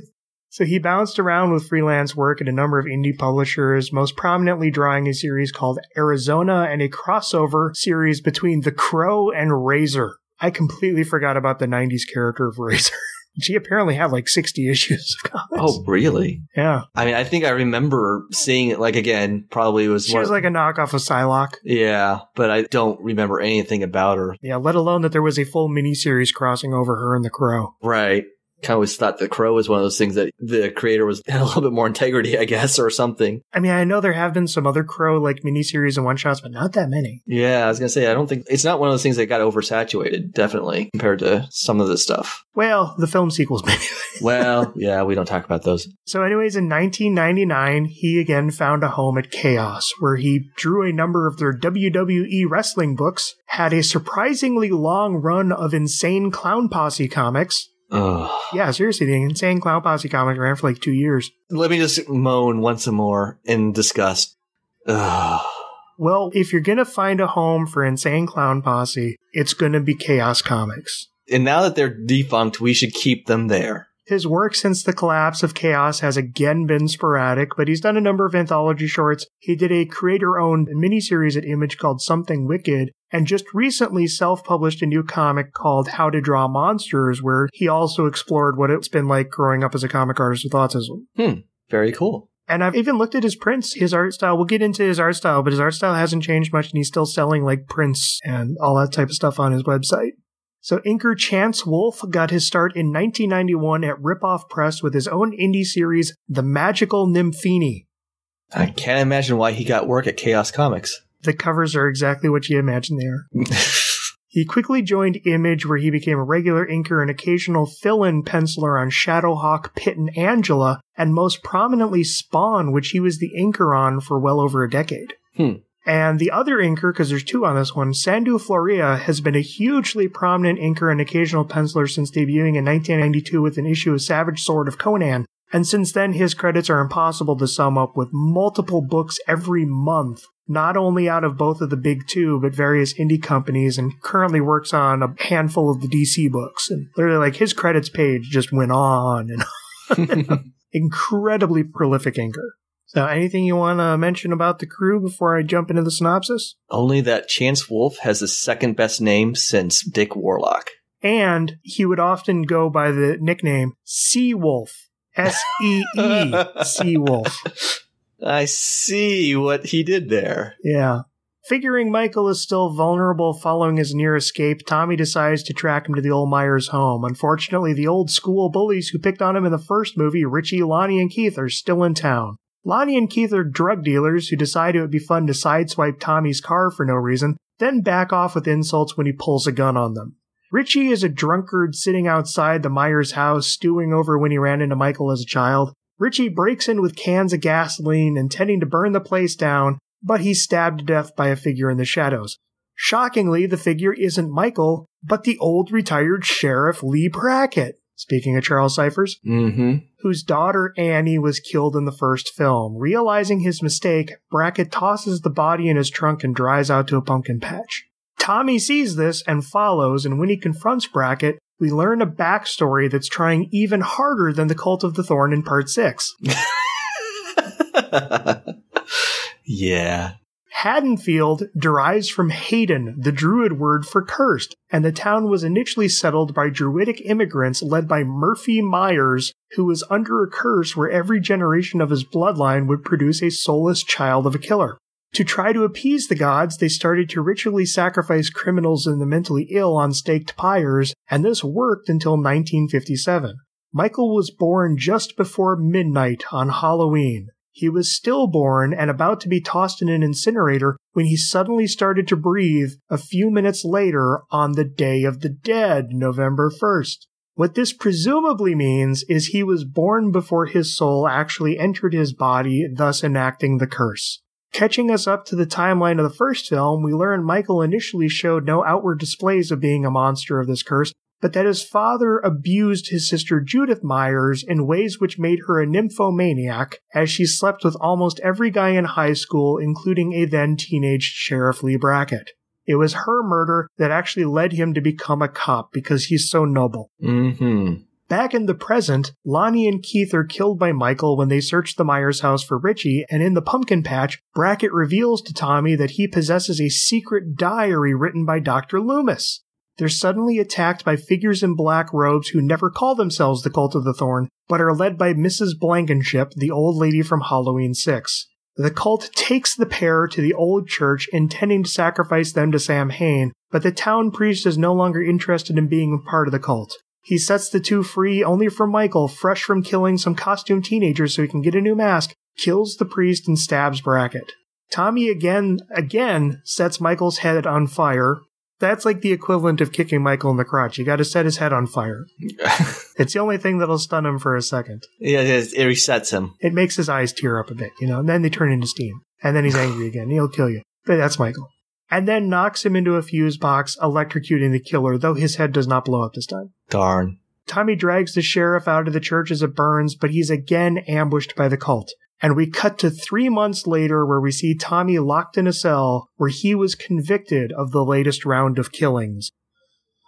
So he bounced around with freelance work at a number of indie publishers, most prominently drawing a series called Arizona and a crossover series between The Crow and Razor. I completely forgot about the 90s character of Razor. she apparently had like 60 issues of comics. Oh, really? Yeah. I mean, I think I remember seeing it, like, again, probably was She was like a knockoff of Psylocke. Yeah, but I don't remember anything about her. Yeah, let alone that there was a full miniseries crossing over her and The Crow. Right kind of always thought the crow was one of those things that the creator was had a little bit more integrity, I guess, or something. I mean, I know there have been some other crow like miniseries and one shots, but not that many. Yeah, I was gonna say I don't think it's not one of those things that got oversaturated, definitely, compared to some of the stuff. Well, the film sequels maybe. well, yeah, we don't talk about those. So, anyways, in 1999, he again found a home at Chaos, where he drew a number of their WWE wrestling books, had a surprisingly long run of insane clown posse comics, Ugh. Yeah, seriously, the Insane Clown Posse comic ran for like two years. Let me just moan once more in disgust. Ugh. Well, if you're gonna find a home for Insane Clown Posse, it's gonna be Chaos Comics. And now that they're defunct, we should keep them there. His work since the collapse of Chaos has again been sporadic, but he's done a number of anthology shorts. He did a creator owned miniseries at Image called Something Wicked, and just recently self published a new comic called How to Draw Monsters, where he also explored what it's been like growing up as a comic artist with autism. Hmm, very cool. And I've even looked at his prints, his art style. We'll get into his art style, but his art style hasn't changed much, and he's still selling like prints and all that type of stuff on his website. So inker Chance Wolf got his start in 1991 at Ripoff Press with his own indie series, The Magical Nymphini. I can't imagine why he got work at Chaos Comics. The covers are exactly what you imagine they are. he quickly joined Image, where he became a regular inker and occasional fill-in penciler on Shadowhawk, Pit, and Angela, and most prominently Spawn, which he was the inker on for well over a decade. Hmm. And the other inker, because there's two on this one, Sandu Florea, has been a hugely prominent inker and occasional penciler since debuting in 1992 with an issue of Savage Sword of Conan. And since then, his credits are impossible to sum up with multiple books every month, not only out of both of the big two, but various indie companies, and currently works on a handful of the DC books. And literally, like, his credits page just went on and on. Incredibly prolific inker. So, anything you want to mention about the crew before I jump into the synopsis? Only that Chance Wolf has the second best name since Dick Warlock. And he would often go by the nickname Sea Wolf. S E E Sea Wolf. I see what he did there. Yeah. Figuring Michael is still vulnerable following his near escape, Tommy decides to track him to the old Myers home. Unfortunately, the old school bullies who picked on him in the first movie, Richie, Lonnie, and Keith, are still in town. Lonnie and Keith are drug dealers who decide it would be fun to sideswipe Tommy's car for no reason, then back off with insults when he pulls a gun on them. Richie is a drunkard sitting outside the Myers house, stewing over when he ran into Michael as a child. Richie breaks in with cans of gasoline, intending to burn the place down, but he's stabbed to death by a figure in the shadows. Shockingly, the figure isn't Michael, but the old retired sheriff Lee Brackett. Speaking of Charles Cyphers, mm-hmm. whose daughter Annie was killed in the first film. Realizing his mistake, Brackett tosses the body in his trunk and drives out to a pumpkin patch. Tommy sees this and follows, and when he confronts Brackett, we learn a backstory that's trying even harder than the Cult of the Thorn in Part 6. yeah. Haddonfield derives from Hayden, the Druid word for cursed, and the town was initially settled by Druidic immigrants led by Murphy Myers, who was under a curse where every generation of his bloodline would produce a soulless child of a killer. To try to appease the gods, they started to ritually sacrifice criminals and the mentally ill on staked pyres, and this worked until 1957. Michael was born just before midnight on Halloween. He was stillborn and about to be tossed in an incinerator when he suddenly started to breathe a few minutes later on the Day of the Dead, November 1st. What this presumably means is he was born before his soul actually entered his body, thus enacting the curse. Catching us up to the timeline of the first film, we learn Michael initially showed no outward displays of being a monster of this curse, but that his father abused his sister Judith Myers in ways which made her a nymphomaniac, as she slept with almost every guy in high school, including a then teenage Sheriff Lee Brackett. It was her murder that actually led him to become a cop because he's so noble. Mm-hmm. Back in the present, Lonnie and Keith are killed by Michael when they search the Myers house for Richie, and in the pumpkin patch, Brackett reveals to Tommy that he possesses a secret diary written by Dr. Loomis. They're suddenly attacked by figures in black robes who never call themselves the Cult of the Thorn, but are led by Mrs. Blankenship, the old lady from Halloween 6. The cult takes the pair to the old church, intending to sacrifice them to Samhain, but the town priest is no longer interested in being a part of the cult. He sets the two free only for Michael, fresh from killing some costume teenagers so he can get a new mask, kills the priest and stabs Brackett. Tommy again, again sets Michael's head on fire. That's like the equivalent of kicking Michael in the crotch. You gotta set his head on fire. It's the only thing that'll stun him for a second. yeah, it it resets him. It makes his eyes tear up a bit, you know, and then they turn into steam. And then he's angry again. He'll kill you. But that's Michael. And then knocks him into a fuse box, electrocuting the killer, though his head does not blow up this time. Darn. Tommy drags the sheriff out of the church as it burns, but he's again ambushed by the cult. And we cut to three months later where we see Tommy locked in a cell where he was convicted of the latest round of killings.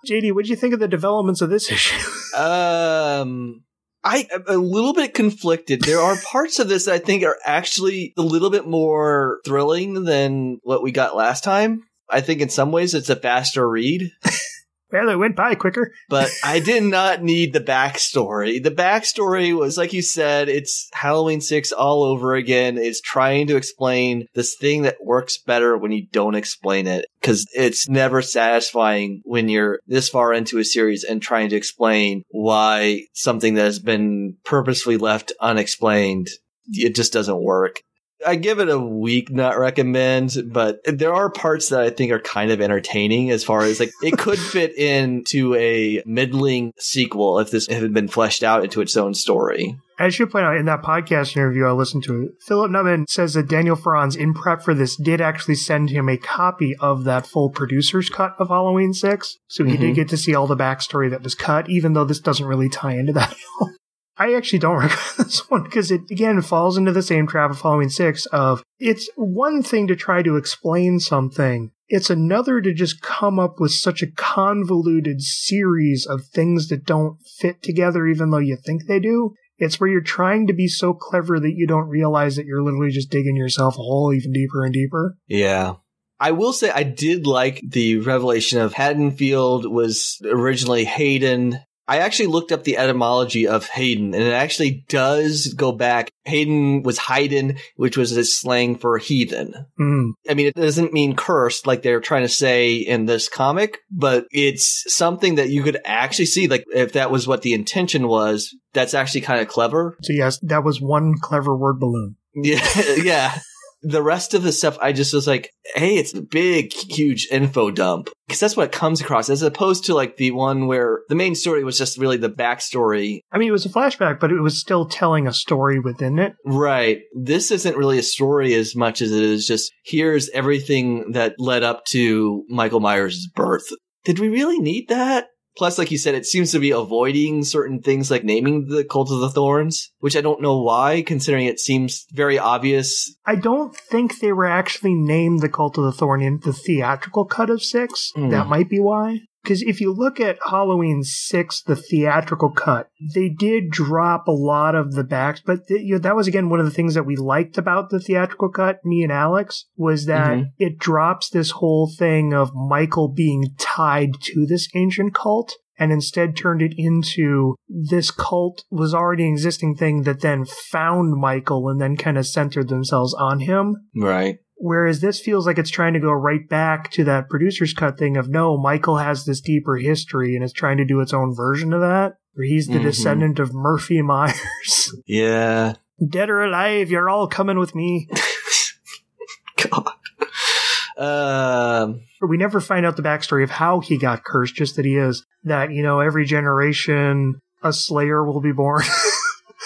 JD, what'd you think of the developments of this issue? Um, I am a little bit conflicted. There are parts of this that I think are actually a little bit more thrilling than what we got last time. I think in some ways it's a faster read, well, it went by quicker. but I did not need the backstory. The backstory was, like you said, it's Halloween 6 all over again. It's trying to explain this thing that works better when you don't explain it. Cause it's never satisfying when you're this far into a series and trying to explain why something that has been purposefully left unexplained, it just doesn't work. I give it a week not recommend, but there are parts that I think are kind of entertaining as far as like it could fit into a middling sequel if this had been fleshed out into its own story. As you point out in that podcast interview I listened to, Philip Nutman says that Daniel Farrands, in prep for this, did actually send him a copy of that full producer's cut of Halloween 6. So he did Mhm. get to see all the backstory that was cut, even though this doesn't really tie into that at all. I actually don't recommend this one because it again falls into the same trap of Halloween 6 of it's one thing to try to explain something. It's another to just come up with such a convoluted series of things that don't fit together even though you think they do. It's where you're trying to be so clever that you don't realize that you're literally just digging yourself a hole even deeper and deeper. Yeah. I will say I did like the revelation of Haddonfield was originally Hayden. I actually looked up the etymology of Hayden and it actually does go back. Hayden was Haydn, which was a slang for heathen. Mm. I mean, it doesn't mean cursed like they're trying to say in this comic, but it's something that you could actually see. Like, if that was what the intention was, that's actually kind of clever. So yes, that was one clever word balloon. Yeah. yeah. The rest of the stuff, I just was like, hey, it's a big, huge info dump. Because that's what it comes across, as opposed to like the one where the main story was just really the backstory. I mean, it was a flashback, but it was still telling a story within it. Right. This isn't really a story as much as it is just here's everything that led up to Michael Myers' birth. Did we really need that? Plus, like you said, it seems to be avoiding certain things like naming the Cult of the Thorns, which I don't know why, considering it seems very obvious. I don't think they were actually named the Cult of the Thorn in the theatrical cut of six. Hmm. That might be why. Because if you look at Halloween 6, the theatrical cut, they did drop a lot of the backs, but th- you know, that was again one of the things that we liked about the theatrical cut, me and Alex, was that Mhm. it drops this whole thing of Michael being tied to this ancient cult and instead turned it into this cult was already an existing thing that then found Michael and then kind of centered themselves on him. Right. Whereas this feels like it's trying to go right back to that producer's cut thing of no, Michael has this deeper history and is trying to do its own version of that. Where he's the Mhm. descendant of Murphy Myers. Yeah. Dead or alive, you're all coming with me. God. Um, we never find out the backstory of how he got cursed, just that he is. That, you know, every generation a slayer will be born.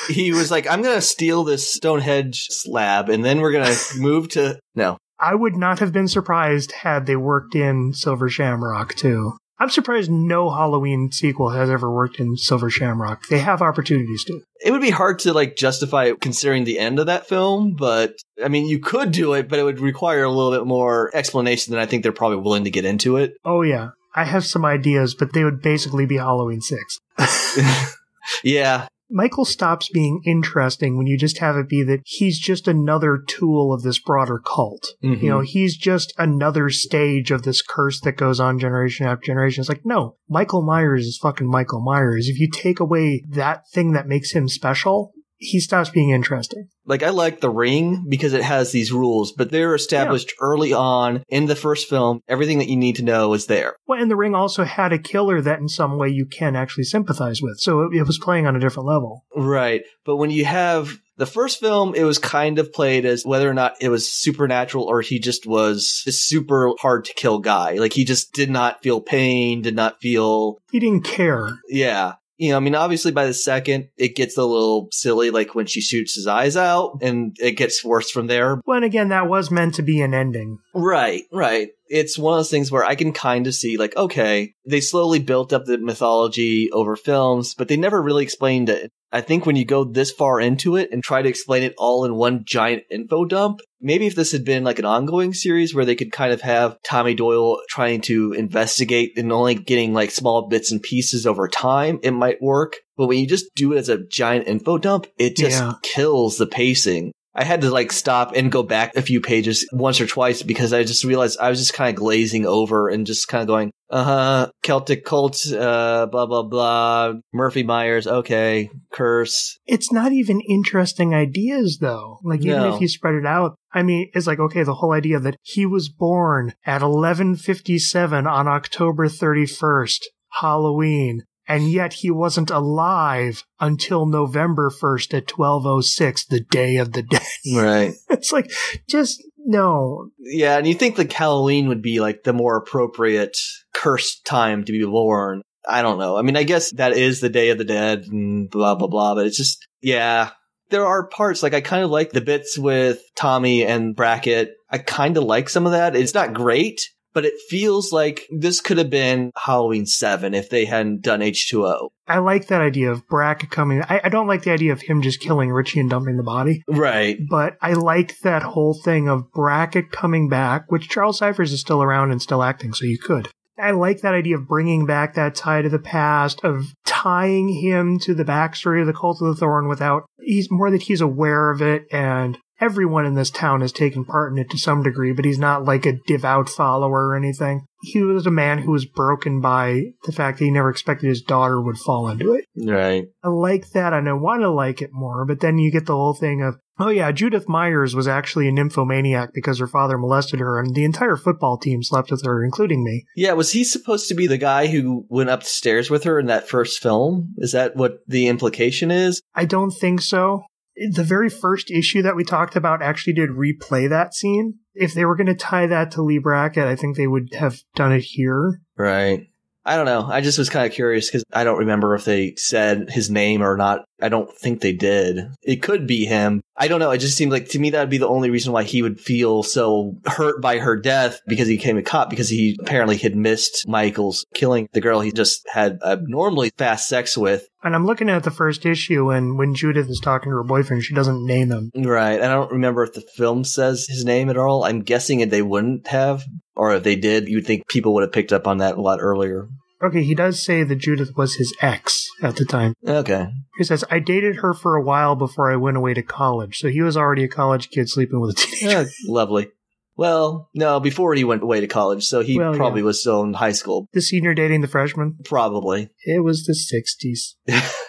he was like, I'm going to steal this Stonehenge slab and then we're going to move to. No. I would not have been surprised had they worked in Silver Shamrock too. I'm surprised no Halloween sequel has ever worked in Silver Shamrock. They have opportunities to. It would be hard to like justify considering the end of that film, but I mean, you could do it, but it would require a little bit more explanation than I think they're probably willing to get into it. Oh yeah. I have some ideas, but they would basically be Halloween 6. yeah, Michael stops being interesting when you just have it be that he's just another tool of this broader cult. Mhm. You know, he's just another stage of this curse that goes on generation after generation. It's like, no, Michael Myers is fucking Michael Myers. If you take away that thing that makes him special, he stops being interesting. like I like the ring because it has these rules, but they're established early on in the first film. Everything that you need to know is there. Well, and the ring also had a killer that in some way you can actually sympathize with. So it, it was playing on a different level. Right. But when you have the first film, it was kind of played as whether or not it was supernatural or he just was a super hard to kill guy. Like he just did not feel pain, did not feel, He didn't care. yeah. You know, I mean, obviously by the second, it gets a little silly, like when she shoots his eyes out and it gets worse from there. And again, that was meant to be an ending. Right, right. It's one of those things where I can kind of see, like, okay, they slowly built up the mythology over films, but they never really explained it. I think when you go this far into it and try to explain it all in one giant info dump, maybe if this had been like an ongoing series where they could kind of have Tommy Doyle trying to investigate and only getting like small bits and pieces over time, it might work. But when you just do it as a giant info dump, it just Yeah. kills the pacing. I had to like stop and go back a few pages once or twice because I just realized I was just kind of glazing over and just kind of going, uh huh, Celtic cult, uh, blah, blah, blah, Murphy Myers, okay, curse. It's not even interesting ideas though. Like even No. if you spread it out, I mean, it's like, okay, the whole idea that he was born at 1157 on October 31st, Halloween, and yet he wasn't alive until November 1st at 1206, the day of the dead. Right. it's like, just no. Yeah, and you think like Halloween would be like the more appropriate cursed time to be born. I don't know. I mean, I guess that is the Day of the Dead and blah, blah, blah, but it's just, yeah. There are parts, like I kind of like the bits with Tommy and Brackett. I kind of like some of that. It's not great, but it feels like this could have been Halloween 7 if they hadn't done H2O. I like that idea of Brackett coming. I, I don't like the idea of him just killing Richie and dumping the body. Right. but I like that whole thing of Brackett coming back, which Charles Cyphers is still around and still acting, so you could. I like that idea of bringing back that tie to the past, of tying him to the backstory of the Cult of the Thorn without, he's more that he's aware of it and everyone in this town has taken part in it to some degree, but he's not like a devout follower or anything. He was a man who was broken by the fact that he never expected his daughter would fall into it. Right. I like that and I want to like it more, but then you get the whole thing of, oh yeah, Judith Myers was actually a nymphomaniac because her father molested her and the entire football team slept with her, including me. Yeah, was he supposed to be the guy who went upstairs with her in that first film? Is that what the implication is? I don't think so. The very first issue that we talked about actually did replay that scene. If they were going to tie that to Lee Brackett, I think they would have done it here. Right. I don't know. I just was kind of curious because I don't remember if they said his name or not. I don't think they did. It could be him. I don't know. It just seemed like to me that would be the only reason why he would feel so hurt by her death because he became a cop because he apparently had missed Michael's killing the girl he just had abnormally fast sex with. And I'm looking at the first issue, and when Judith is talking to her boyfriend, she doesn't name him. Right. And I don't remember if the film says his name at all. I'm guessing they wouldn't have. Or if they did, you'd think people would have picked up on that a lot earlier. Okay, he does say that Judith was his ex at the time. Okay. He says, I dated her for a while before I went away to college. So he was already a college kid sleeping with a teenager. Lovely. Well, no, before he went away to college, so he Well, probably yeah. was still in high school. The senior dating the freshman. Probably. It was the 60s.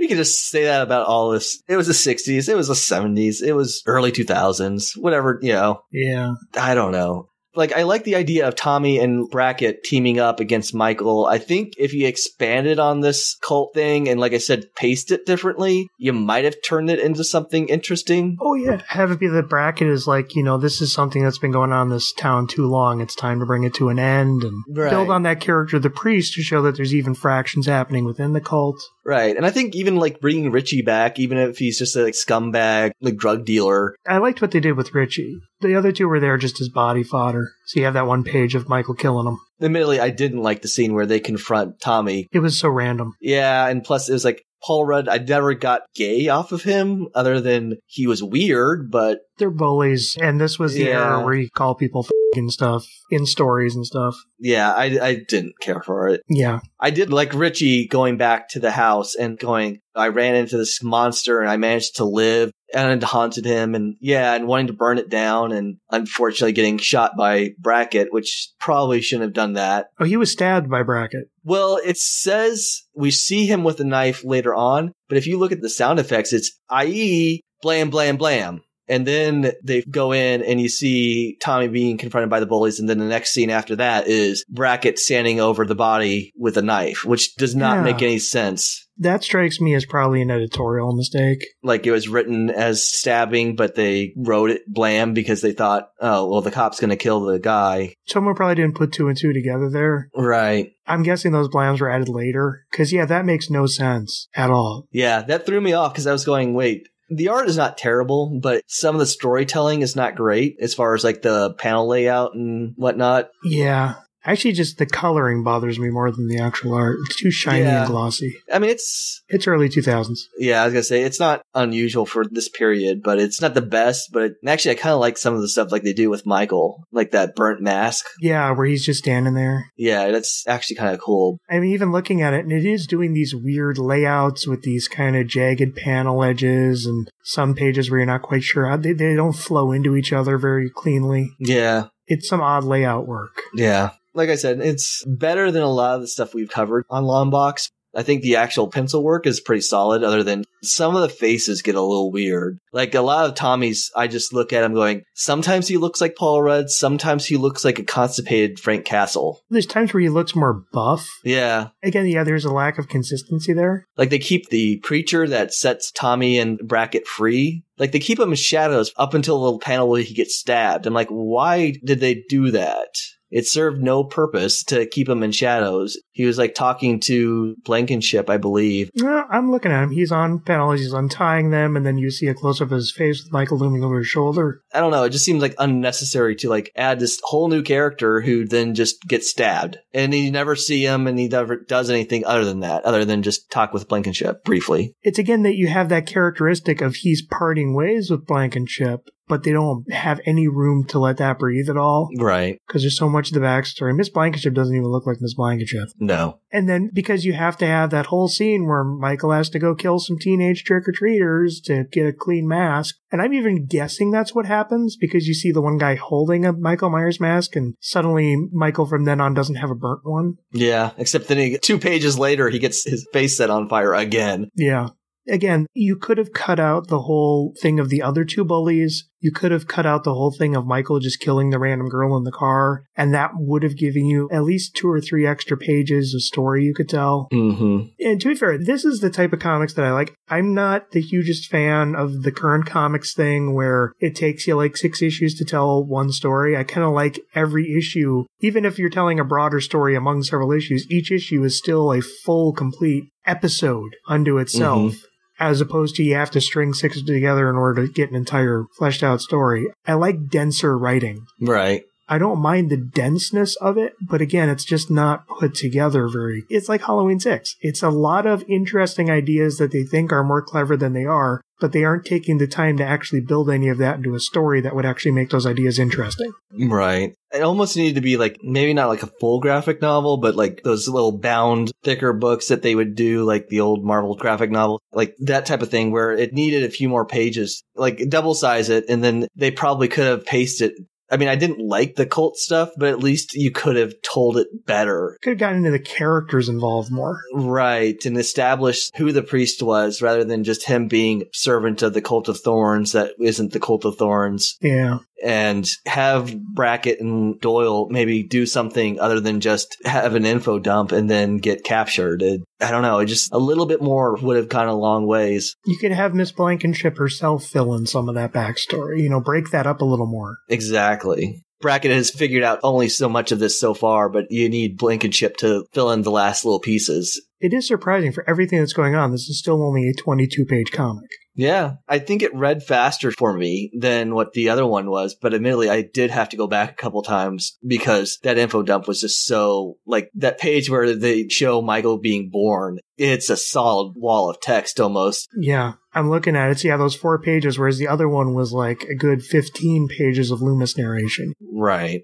We could just say that about all this. It was the 60s, it was the 70s, it was early 2000s, whatever, you know. Yeah. I don't know. Like, I like the idea of Tommy and Brackett teaming up against Michael. I think if you expanded on this cult thing and, like I said, paced it differently, you might have turned it into something interesting. Oh yeah, have it be that Brackett is like, you know, this is something that's been going on in this town too long. It's time to bring it to an end and Right. build on that character, of the priest, to show that there's even fractions happening within the cult. Right. And I think even like bringing Richie back, even if he's just a like, scumbag, like drug dealer. I liked what they did with Richie. The other two were there just as body fodder. So you have that one page of Michael killing him. Admittedly, I didn't like the scene where they confront Tommy. It was so random. Yeah. And plus it was like Paul Rudd, I never got gay off of him other than he was weird, but They're bullies, and this was the Yeah. era where you call people and stuff in stories and stuff. yeah, I, I didn't care for it. Yeah, I did like Richie going back to the house and going, I ran into this monster and I managed to live and haunted him and yeah, and wanting to burn it down and unfortunately getting shot by Brackett, which probably shouldn't have done that. Oh, he was stabbed by Brackett. Well, it says we see him with a knife later on, but if you look at the sound effects, it's i.e. blam, blam, blam. And then they go in and you see Tommy being confronted by the bullies. And then the next scene after that is Brackett standing over the body with a knife, which does not Yeah. make any sense. That strikes me as probably an editorial mistake. Like it was written as stabbing, but they wrote it blam because they thought, oh, well, the cop's going to kill the guy. Someone probably didn't put two and two together there. Right. I'm guessing those blams were added later. Because, yeah, that makes no sense at all. Yeah, that threw me off because I was going, wait, the art is not terrible, but some of the storytelling is not great as far as like the panel layout and whatnot. Yeah. Actually, just the coloring bothers me more than the actual art. It's too shiny Yeah. and glossy. I mean, it's, It's early 2000s. yeah, I was to say, it's not unusual for this period, but it's not the best. But actually, I kind of like some of the stuff like they do with Michael, like that burnt mask. Yeah, where he's just standing there. Yeah, that's actually kind of cool. I mean, even looking at it, and it is doing these weird layouts with these kind of jagged panel edges and some pages where you're not quite sure how they, they don't flow into each other very cleanly. Yeah, It's some odd layout work. yeah. Like I said, it's better than a lot of the stuff we've covered on Longbox. I think the actual pencil work is pretty solid, other than some of the faces get a little weird. Like a lot of Tommy's, I just look at him going, sometimes he looks like Paul Rudd, sometimes he looks like a constipated Frank Castle. There's times where he looks more buff. Yeah. Again, yeah, there's a lack of consistency there. Like they keep the preacher that sets Tommy and Brackett free. Like they keep him in shadows up until the panel where he gets stabbed. I'm like, why did they do that? It served no purpose to keep him in shadows. He was like talking to Blankenship, I believe. I'm looking at him. He's on panels. He's untying them, and then you see a close up of his face with Michael looming over his shoulder. I don't know. It just seems like unnecessary to like add this whole new character who then just gets stabbed and you never see him and he never does anything other than that, other than just talk with Blankenship briefly. It's again that you have that characteristic of he's parting ways with Blankenship, but they don't have any room to let that breathe at all Right. because there's so much of the backstory. Miss Blankenship doesn't even look like Miss Blankenship. No. And then because you have to have that whole scene where Michael has to go kill some teenage trick or treaters to get a clean mask. And I'm even guessing that's what happens because you see the one guy holding a Michael Myers mask and suddenly Michael from then on doesn't have a burnt one. Yeah. Except then he, two pages later, he gets his face set on fire again. Yeah. Again, you could have cut out the whole thing of the other two bullies. You could have cut out the whole thing of Michael just killing the random girl in the car, and that would have given you at least two or three extra pages of story you could tell. Mm-hmm. And to be fair, this is the type of comics that I like. I'm not the hugest fan of the current comics thing where it takes you like six issues to tell one story. I kind of like every issue, even if you're telling a broader story among several issues, each issue is still a full, complete episode unto itself. As opposed to you have to string six together in order to get an entire fleshed out story. I like denser writing. Right. I don't mind the denseness of it, but again, it's just not put together very. It's like Halloween 6. It's a lot of interesting ideas that they think are more clever than they are, but they aren't taking the time to actually build any of that into a story that would actually make those ideas interesting. Right. It almost needed to be like maybe not like a full graphic novel, but like those little bound thicker books that they would do, like the old Marvel graphic novel, like that type of thing where it needed a few more pages, like double size it, and then they probably could have pasted. I mean, I didn't like the cult stuff, but at least you could have told it better. Could have gotten into the characters involved more. Right. And established who the priest was rather than just him being servant of the cult of thorns that isn't the cult of thorns. Yeah. And have Brackett and Doyle maybe do something other than just have an info dump and then get captured. It, I don't know. Just a little bit more would have gone a long ways. You could have Miss Blankenship herself fill in some of that backstory, you know, break that up a little more. Exactly. Brackett has figured out only so much of this so far, but you need Blankenship to fill in the last little pieces. It is surprising for everything that's going on. This is still only a 22 page comic. Yeah, I think it read faster for me than what the other one was, but admittedly, I did have to go back a couple times because that info dump was just so like that page where they show Michael being born. It's a solid wall of text almost. Yeah, I'm looking at it. So yeah, those four pages, whereas the other one was like a good 15 pages of Loomis narration. Right.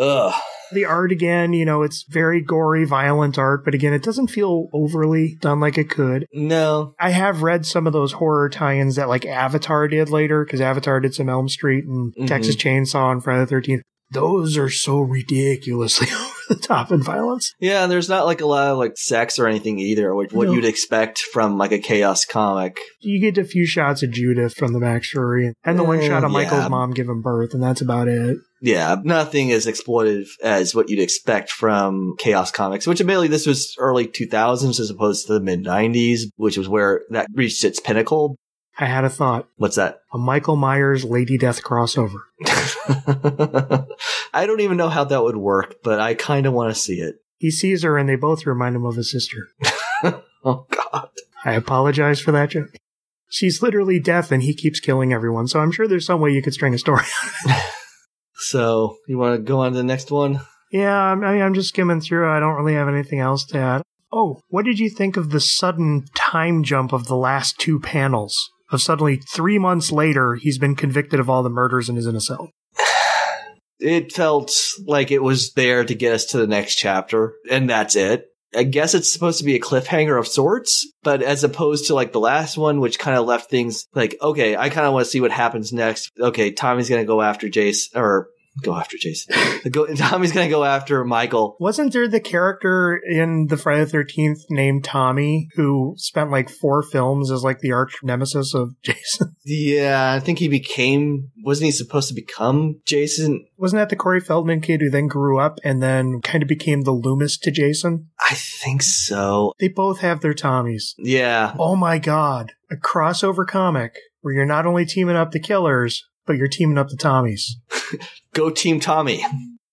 Ugh. The art again, you know, it's very gory, violent art, but again, it doesn't feel overly done like it could. No. I have read some of those horror tie-ins that like Avatar did later, because Avatar did some Elm Street and Mhm. Texas Chainsaw and Friday the 13th. Those are so ridiculously the top in violence. Yeah, and there's not like a lot of like sex or anything either, what, what No. you'd expect from like a chaos comic. You get a few shots of Judith from the backstory, and the one Eh, shot of Michael's mom giving birth, and that's about it. Yeah, nothing as exploitive as what you'd expect from Chaos Comics, which admittedly this was early 2000s as opposed to the mid 90s, which was where that reached its pinnacle. I had a thought: What's that? a Michael Myers Lady Death crossover. I don't even know how that would work, but I kind of want to see it. He sees her, and they both remind him of his sister. Oh, God. I apologize for that joke. She's literally deaf, and he keeps killing everyone. So I'm sure there's some way you could string a story. So, you want to go on to the next one? yeah, I'm, I mean, I'm just skimming through. I don't really have anything else to add. Oh, what did you think of the sudden time jump of the last two panels? Of suddenly three months later, he's been convicted of all the murders and is in a cell. It felt like it was there to get us to the next chapter, and that's it. I guess it's supposed to be a cliffhanger of sorts, but as opposed to like the last one, which kind of left things like, okay, I kind of want to see what happens next. Okay, Tommy's gonna go after Jason, or go after Jason. go, Tommy's gonna go after Michael. Wasn't there the character in the Friday the 13th named Tommy who spent like four films as like the arch nemesis of Jason? Yeah, I think he became, wasn't he supposed to become Jason? Wasn't that the Corey Feldman kid who then grew up and then kind of became the Loomis to Jason? I think so. They both have their Tommies. Yeah. Oh my god. A crossover comic where you're not only teaming up the killers, but you're teaming up the Tommies. Go Team Tommy.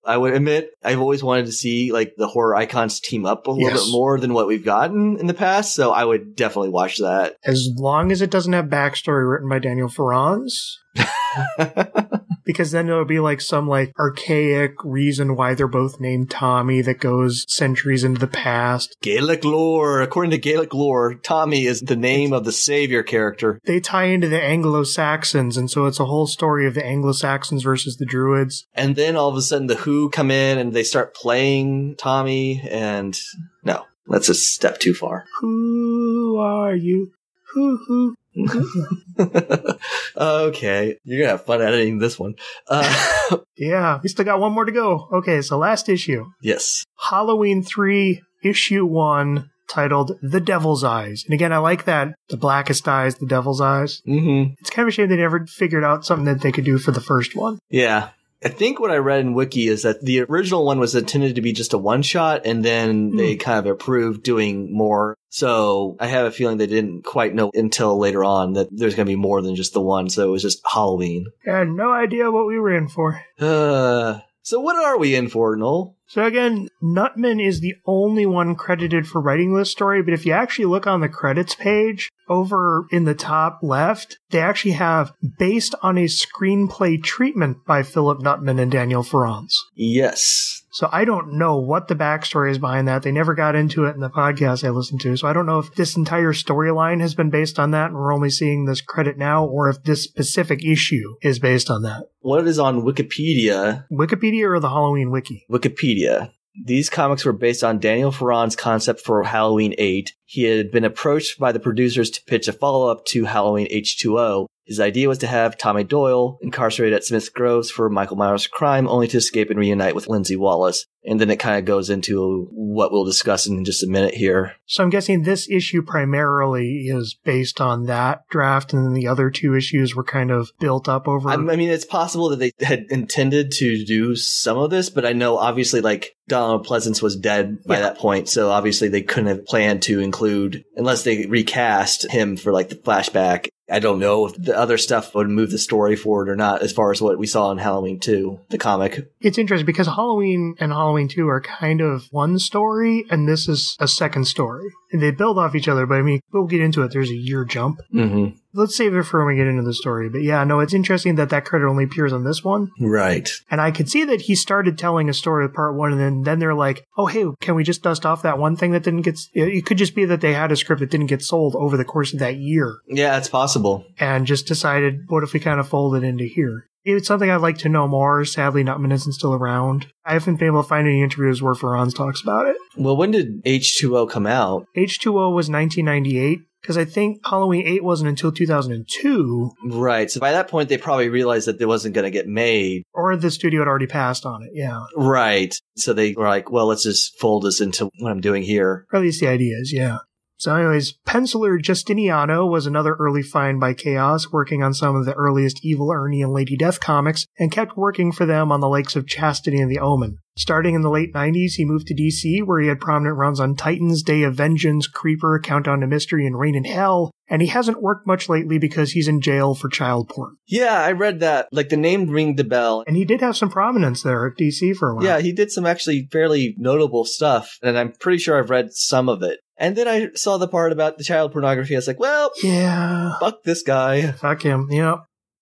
I would admit, I've always wanted to see like the horror icons team up a little Yes. bit more than what we've gotten in the past, so I would definitely watch that. As long as it doesn't have backstory written by Daniel Farrands, because then it would be like some like archaic reason why they're both named Tommy that goes centuries into the past. Gaelic lore. According to Gaelic lore, Tommy is the name of the savior character. They tie into the Anglo-Saxons, and so it's a whole story of the Anglo-Saxons versus the Druids. And then all of a sudden the Who come in and they start playing Tommy and no, that's a step too far. Who are you? Who who? okay, you're gonna have fun editing this one. Uh, Yeah, we still got one more to go. Okay, so last issue. yes. Halloween 3, issue 1, titled The Devil's Eyes. And again, I like that. The blackest eyes, the devil's eyes. Mm-hmm. It's kind of a shame they never figured out something that they could do for the first one. Yeah. I think what I read in Wiki is that the original one was intended to be just a one shot and then they kind of approved doing more. So I have a feeling they didn't quite know until later on that there's going to be more than just the one. So it was just Halloween. I had no idea what we were in for. Uh, so what are we in for, Noel? So again, Nutman is the only one credited for writing this story, but if you actually look on the credits page, over in the top left, they actually have based on a screenplay treatment by Philip Nutman and Daniel Farrands. Yes. So I don't know what the backstory is behind that. They never got into it in the podcast I listened to. So I don't know if this entire storyline has been based on that and we're only seeing this credit now or if this specific issue is based on that. What is on Wikipedia? Wikipedia or the Halloween wiki? Wikipedia. These comics were based on Daniel Farrands' concept for Halloween 8. He had been approached by the producers to pitch a follow up to Halloween H2O, His idea was to have Tommy Doyle incarcerated at Smith's Grove for Michael Myers' crime, only to escape and reunite with Lindsay Wallace. And then it kind of goes into what we'll discuss in just a minute here. So I'm guessing this issue primarily is based on that draft, and then the other two issues were kind of built up over. I mean, it's possible that they had intended to do some of this, but I know obviously, like Donald Pleasence was dead by Yeah. that point, so obviously they couldn't have planned to include unless they recast him for like the flashback. I don't know if the other stuff would move the story forward or not, as far as what we saw in Halloween 2, the comic. It's interesting because Halloween and Halloween 2 are kind of one story, and this is a second story. And they build off each other, but I mean, we'll get into it. There's a year jump. Mm-hmm. Let's save it for when we get into the story. But yeah, no, it's interesting that that credit only appears on this one. Right. And I could see that he started telling a story with part one, and then, then they're like, oh, hey, can we just dust off that one thing that didn't get. It could just be that they had a script that didn't get sold over the course of that year Yeah, it's possible. and just decided, what if we kind of fold it into here? It's something I'd like to know more. Sadly, not Minison's still around. I haven't been able to find any interviews where Farrands talks about it. Well, when did H2O come out? H2O was 1998, because I think Halloween 8 wasn't until 2002, Right. So by that point, they probably realized that it wasn't going to get made. or the studio had already passed on it, yeah. Right. So they were like, well, let's just fold this into what I'm doing here. Or at least the ideas, yeah. So, anyways, penciler Justiniano was another early find by Chaos, working on some of the earliest Evil Ernie and Lady Death comics, and kept working for them on the likes of Chastity and the Omen. Starting in the late 90s, he moved to DC, where he had prominent runs on Titans, Day of Vengeance, Creeper, Countdown to Mystery, and Reign in Hell, and he hasn't worked much lately because he's in jail for child porn. Yeah, I read that. Like the name ringed the bell. And he did have some prominence there at DC for a while. Yeah, he did some actually fairly notable stuff, and I'm pretty sure I've read some of it. And then I saw the part about the child pornography. I was like, well, Yeah. fuck this guy. Fuck him. Yep.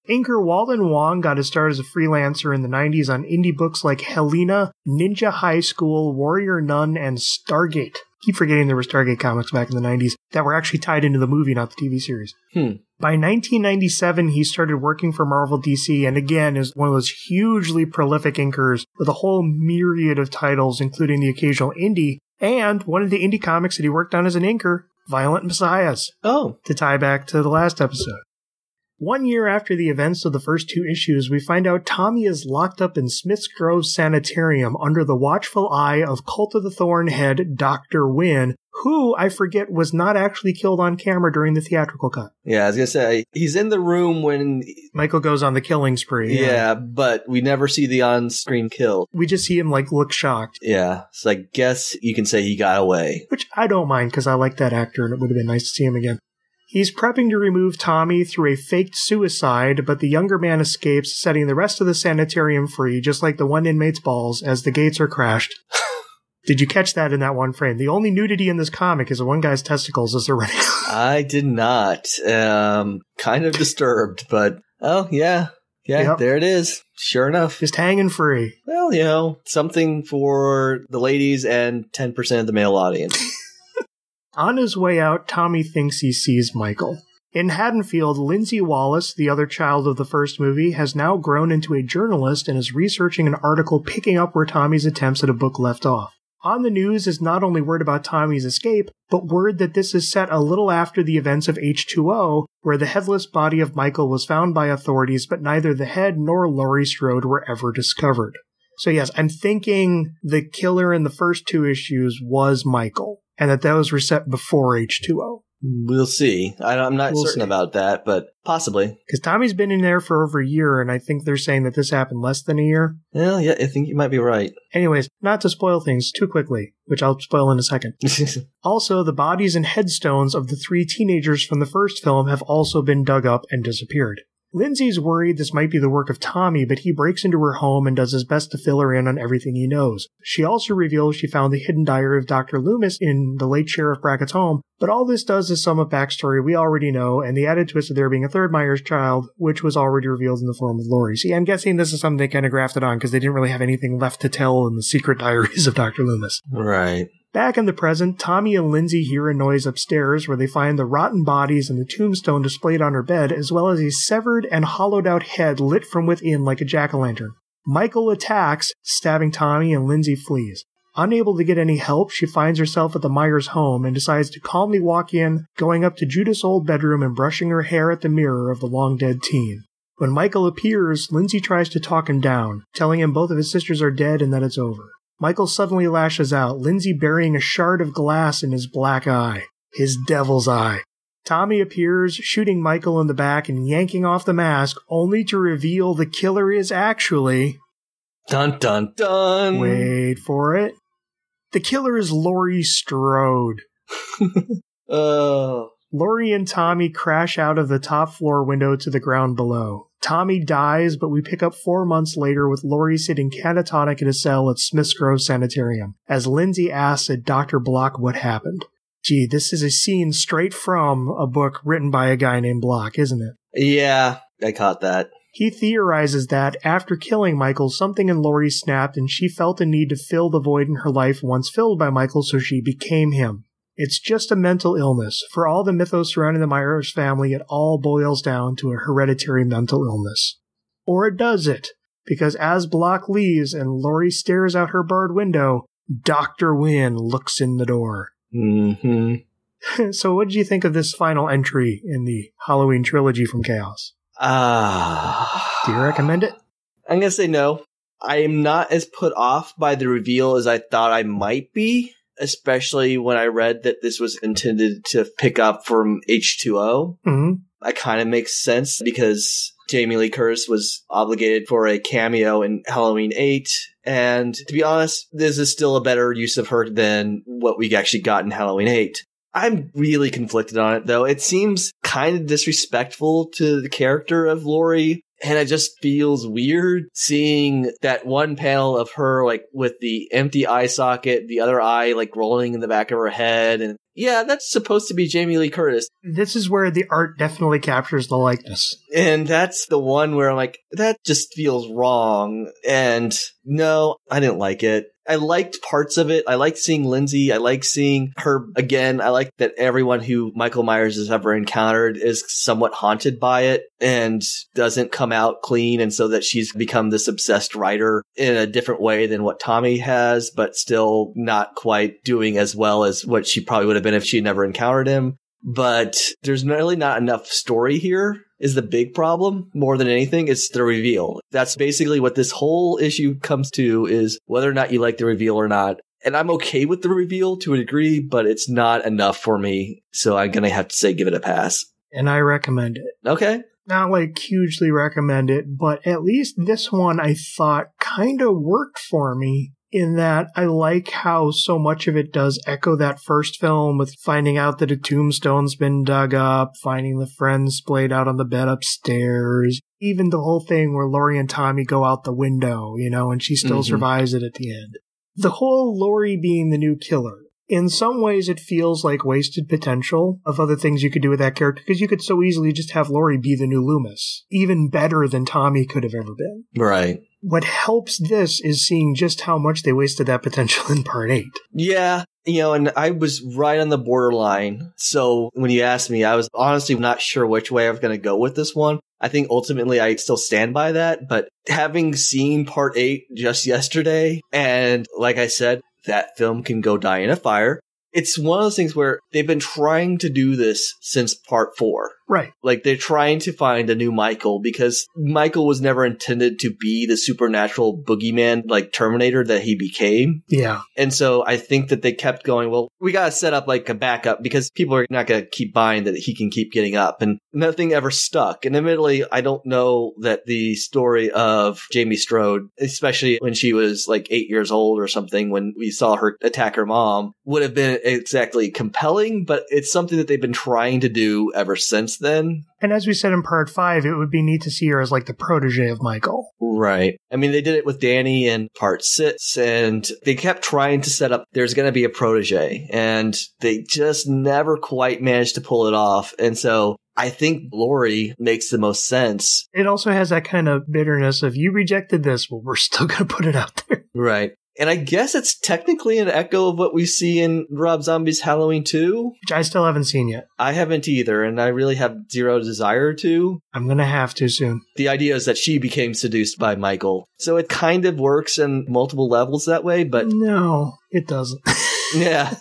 Inker Walden Wong got his start as a freelancer in the 90s on indie books like Helena, Ninja High School, Warrior Nun, and Stargate. Keep forgetting there were Stargate comics back in the 90s that were actually tied into the movie, not the TV series. Hmm. By 1997, he started working for Marvel DC and again is one of those hugely prolific inkers with a whole myriad of titles, including the occasional indie. And one of the indie comics that he worked on as an inker, Violent Messiahs Oh, to tie back to the last episode. One year after the events of the first two issues, we find out Tommy is locked up in Smith's Grove Sanitarium under the watchful eye of Cult of the Thorn head Dr. Wynn, who I forget was not actually killed on camera during the theatrical cut. yeah, I was gonna say he's in the room when, Michael goes on the killing spree. yeah, but we never see the on-screen kill. We just see him like look shocked, Yeah, so I guess you can say he got away. which I don't mind because I like that actor and it would have been nice to see him again. He's prepping to remove Tommy through a faked suicide, but the younger man escapes, setting the rest of the sanitarium free, just like the one inmate's balls, as the gates are crashed. Did you catch that in that one frame? The only nudity in this comic is the one guy's testicles as they're running. I did not. Um, kind of disturbed, but oh yeah, yeah, Yep. there it is. Sure enough. just hanging free. Well, you know, something for the ladies and ten percent of the male audience. On his way out, Tommy thinks he sees Michael. In Haddonfield, Lindsay Wallace, the other child of the first movie, has now grown into a journalist and is researching an article picking up where Tommy's attempts at a book left off. On the news is not only word about Tommy's escape, but word that this is set a little after the events of H2O, where the headless body of Michael was found by authorities, but neither the head nor Laurie Strode were ever discovered. So yes, I'm thinking the killer in the first two issues was Michael, and that those were set before H2O. we'll see. I, I'm not We'll certain see. about that, but possibly. Because Tommy's been in there for over a year, and I think they're saying that this happened less than a year. Well, yeah, I think you might be right. Anyways, not to spoil things too quickly, which I'll spoil in a second. Also, the bodies and headstones of the three teenagers from the first film have also been dug up and disappeared. Lindsay's worried this might be the work of Tommy, but he breaks into her home and does his best to fill her in on everything he knows. She also reveals she found the hidden diary of Dr. Loomis in the late Sheriff Brackett's home, but all this does is sum up backstory we already know, and the added twist of there being a third Myers child, which was already revealed in the form of Laurie. See, I'm guessing this is something they kind of grafted on because they didn't really have anything left to tell in the secret diaries of Dr. Loomis. right. Back in the present, Tommy and Lindsay hear a noise upstairs where they find the rotten bodies and the tombstone displayed on her bed, as well as a severed and hollowed out head lit from within like a jack o' lantern. Michael attacks, stabbing Tommy, and Lindsay flees. Unable to get any help, she finds herself at the Myers home and decides to calmly walk in, going up to Judith's old bedroom and brushing her hair at the mirror of the long dead teen. When Michael appears, Lindsay tries to talk him down, telling him both of his sisters are dead and that it's over. Michael suddenly lashes out, Lindsay burying a shard of glass in his black eye. His devil's eye. Tommy appears, shooting Michael in the back and yanking off the mask, only to reveal the killer is actually. Dun dun dun! Wait for it. The killer is Laurie Strode. Oh. Laurie and Tommy crash out of the top floor window to the ground below. Tommy dies, but we pick up four months later with Laurie sitting catatonic in a cell at Smith's Grove Sanitarium, as Lindsay asks at Dr. Block what happened. Gee, this is a scene straight from a book written by a guy named Block, isn't it? Yeah, I caught that. He theorizes that after killing Michael, something in Laurie snapped and she felt a need to fill the void in her life once filled by Michael, so she became him. It's just a mental illness. For all the mythos surrounding the Myers family, it all boils down to a hereditary mental illness. Or it does it? Because as Block leaves and Laurie stares out her barred window, Dr. Wynn looks in the door. Mm-hmm. so what did you think of this final entry in the Halloween trilogy from Chaos? Ah. Do you recommend it? I'm gonna say no. I am not as put off by the reveal as I thought I might be, especially when I read that this was intended to pick up from H2O. hmm That kind of makes sense because Jamie Lee Curtis was obligated for a cameo in Halloween 8. And to be honest, this is still a better use of her than what we actually got in Halloween 8. I'm really conflicted on it though. It seems kind of disrespectful to the character of Laurie. And it just feels weird seeing that one panel of her like with the empty eye socket, the other eye like rolling in the back of her head. And yeah, that's supposed to be Jamie Lee Curtis. This is where the art definitely captures the likeness. And that's the one where I'm like, that just feels wrong. And no, I didn't like it. I liked parts of it. I liked seeing Lindsay. I like seeing her again. I like that everyone who Michael Myers has ever encountered is somewhat haunted by it and doesn't come out clean. And so that she's become this obsessed writer in a different way than what Tommy has, but still not quite doing as well as what she probably would have been if she never encountered him but there's really not enough story here is the big problem more than anything it's the reveal. That's basically what this whole issue comes to is whether or not you like the reveal or not. And i'm okay with the reveal to a degree but it's not enough for me so i'm gonna have to say give it a pass. And I recommend it. okay. Not like hugely recommend it, but at least this one I thought kind of worked for me in that I like how so much of it does echo that first film with finding out that a tombstone's been dug up, finding the friends splayed out on the bed upstairs, even the whole thing where Laurie and Tommy go out the window, you know, and she still Mhm. survives it at the end. The whole Laurie being the new killer. In some ways, it feels like wasted potential of other things you could do with that character because you could so easily just have Laurie be the new Loomis, even better than Tommy could have ever been. right What helps this is seeing just how much they wasted that potential in part eight. Yeah, you know, and I was right on the borderline. So when you asked me, I was honestly not sure which way I was going to go with this one. I think ultimately I still stand by that, but having seen part eight just yesterday, and like I said, that film can go die in a fire. It's one of those things where they've been trying to do this since part four. Right. Like they're trying to find a new Michael because Michael was never intended to be the supernatural boogeyman like Terminator that he became. Yeah. And so I think that they kept going, well, we got to set up like a backup because people are not going to keep buying that he can keep getting up. And nothing ever stuck. And admittedly, I don't know that the story of Jamie Strode, especially when she was like eight years old or something, when we saw her attack her mom, would have been exactly compelling, but it's something that they've been trying to do ever since then. And as we said in part five, it would be neat to see her as like the protege of Michael. Right. I mean, they did it with Danny in part six, and they kept trying to set up there's going to be a protege, and they just never quite managed to pull it off. And so I think Laurie makes the most sense. It also has that kind of bitterness of you rejected this, well, we're still going to put it out there. Right. And I guess it's technically an echo of what we see in Rob Zombie's Halloween 2. Which I still haven't seen yet. I haven't either, and I really have zero desire to. I'm gonna have to soon. The idea is that she became seduced by Michael. So it kind of works in multiple levels that way, but No, it doesn't. yeah.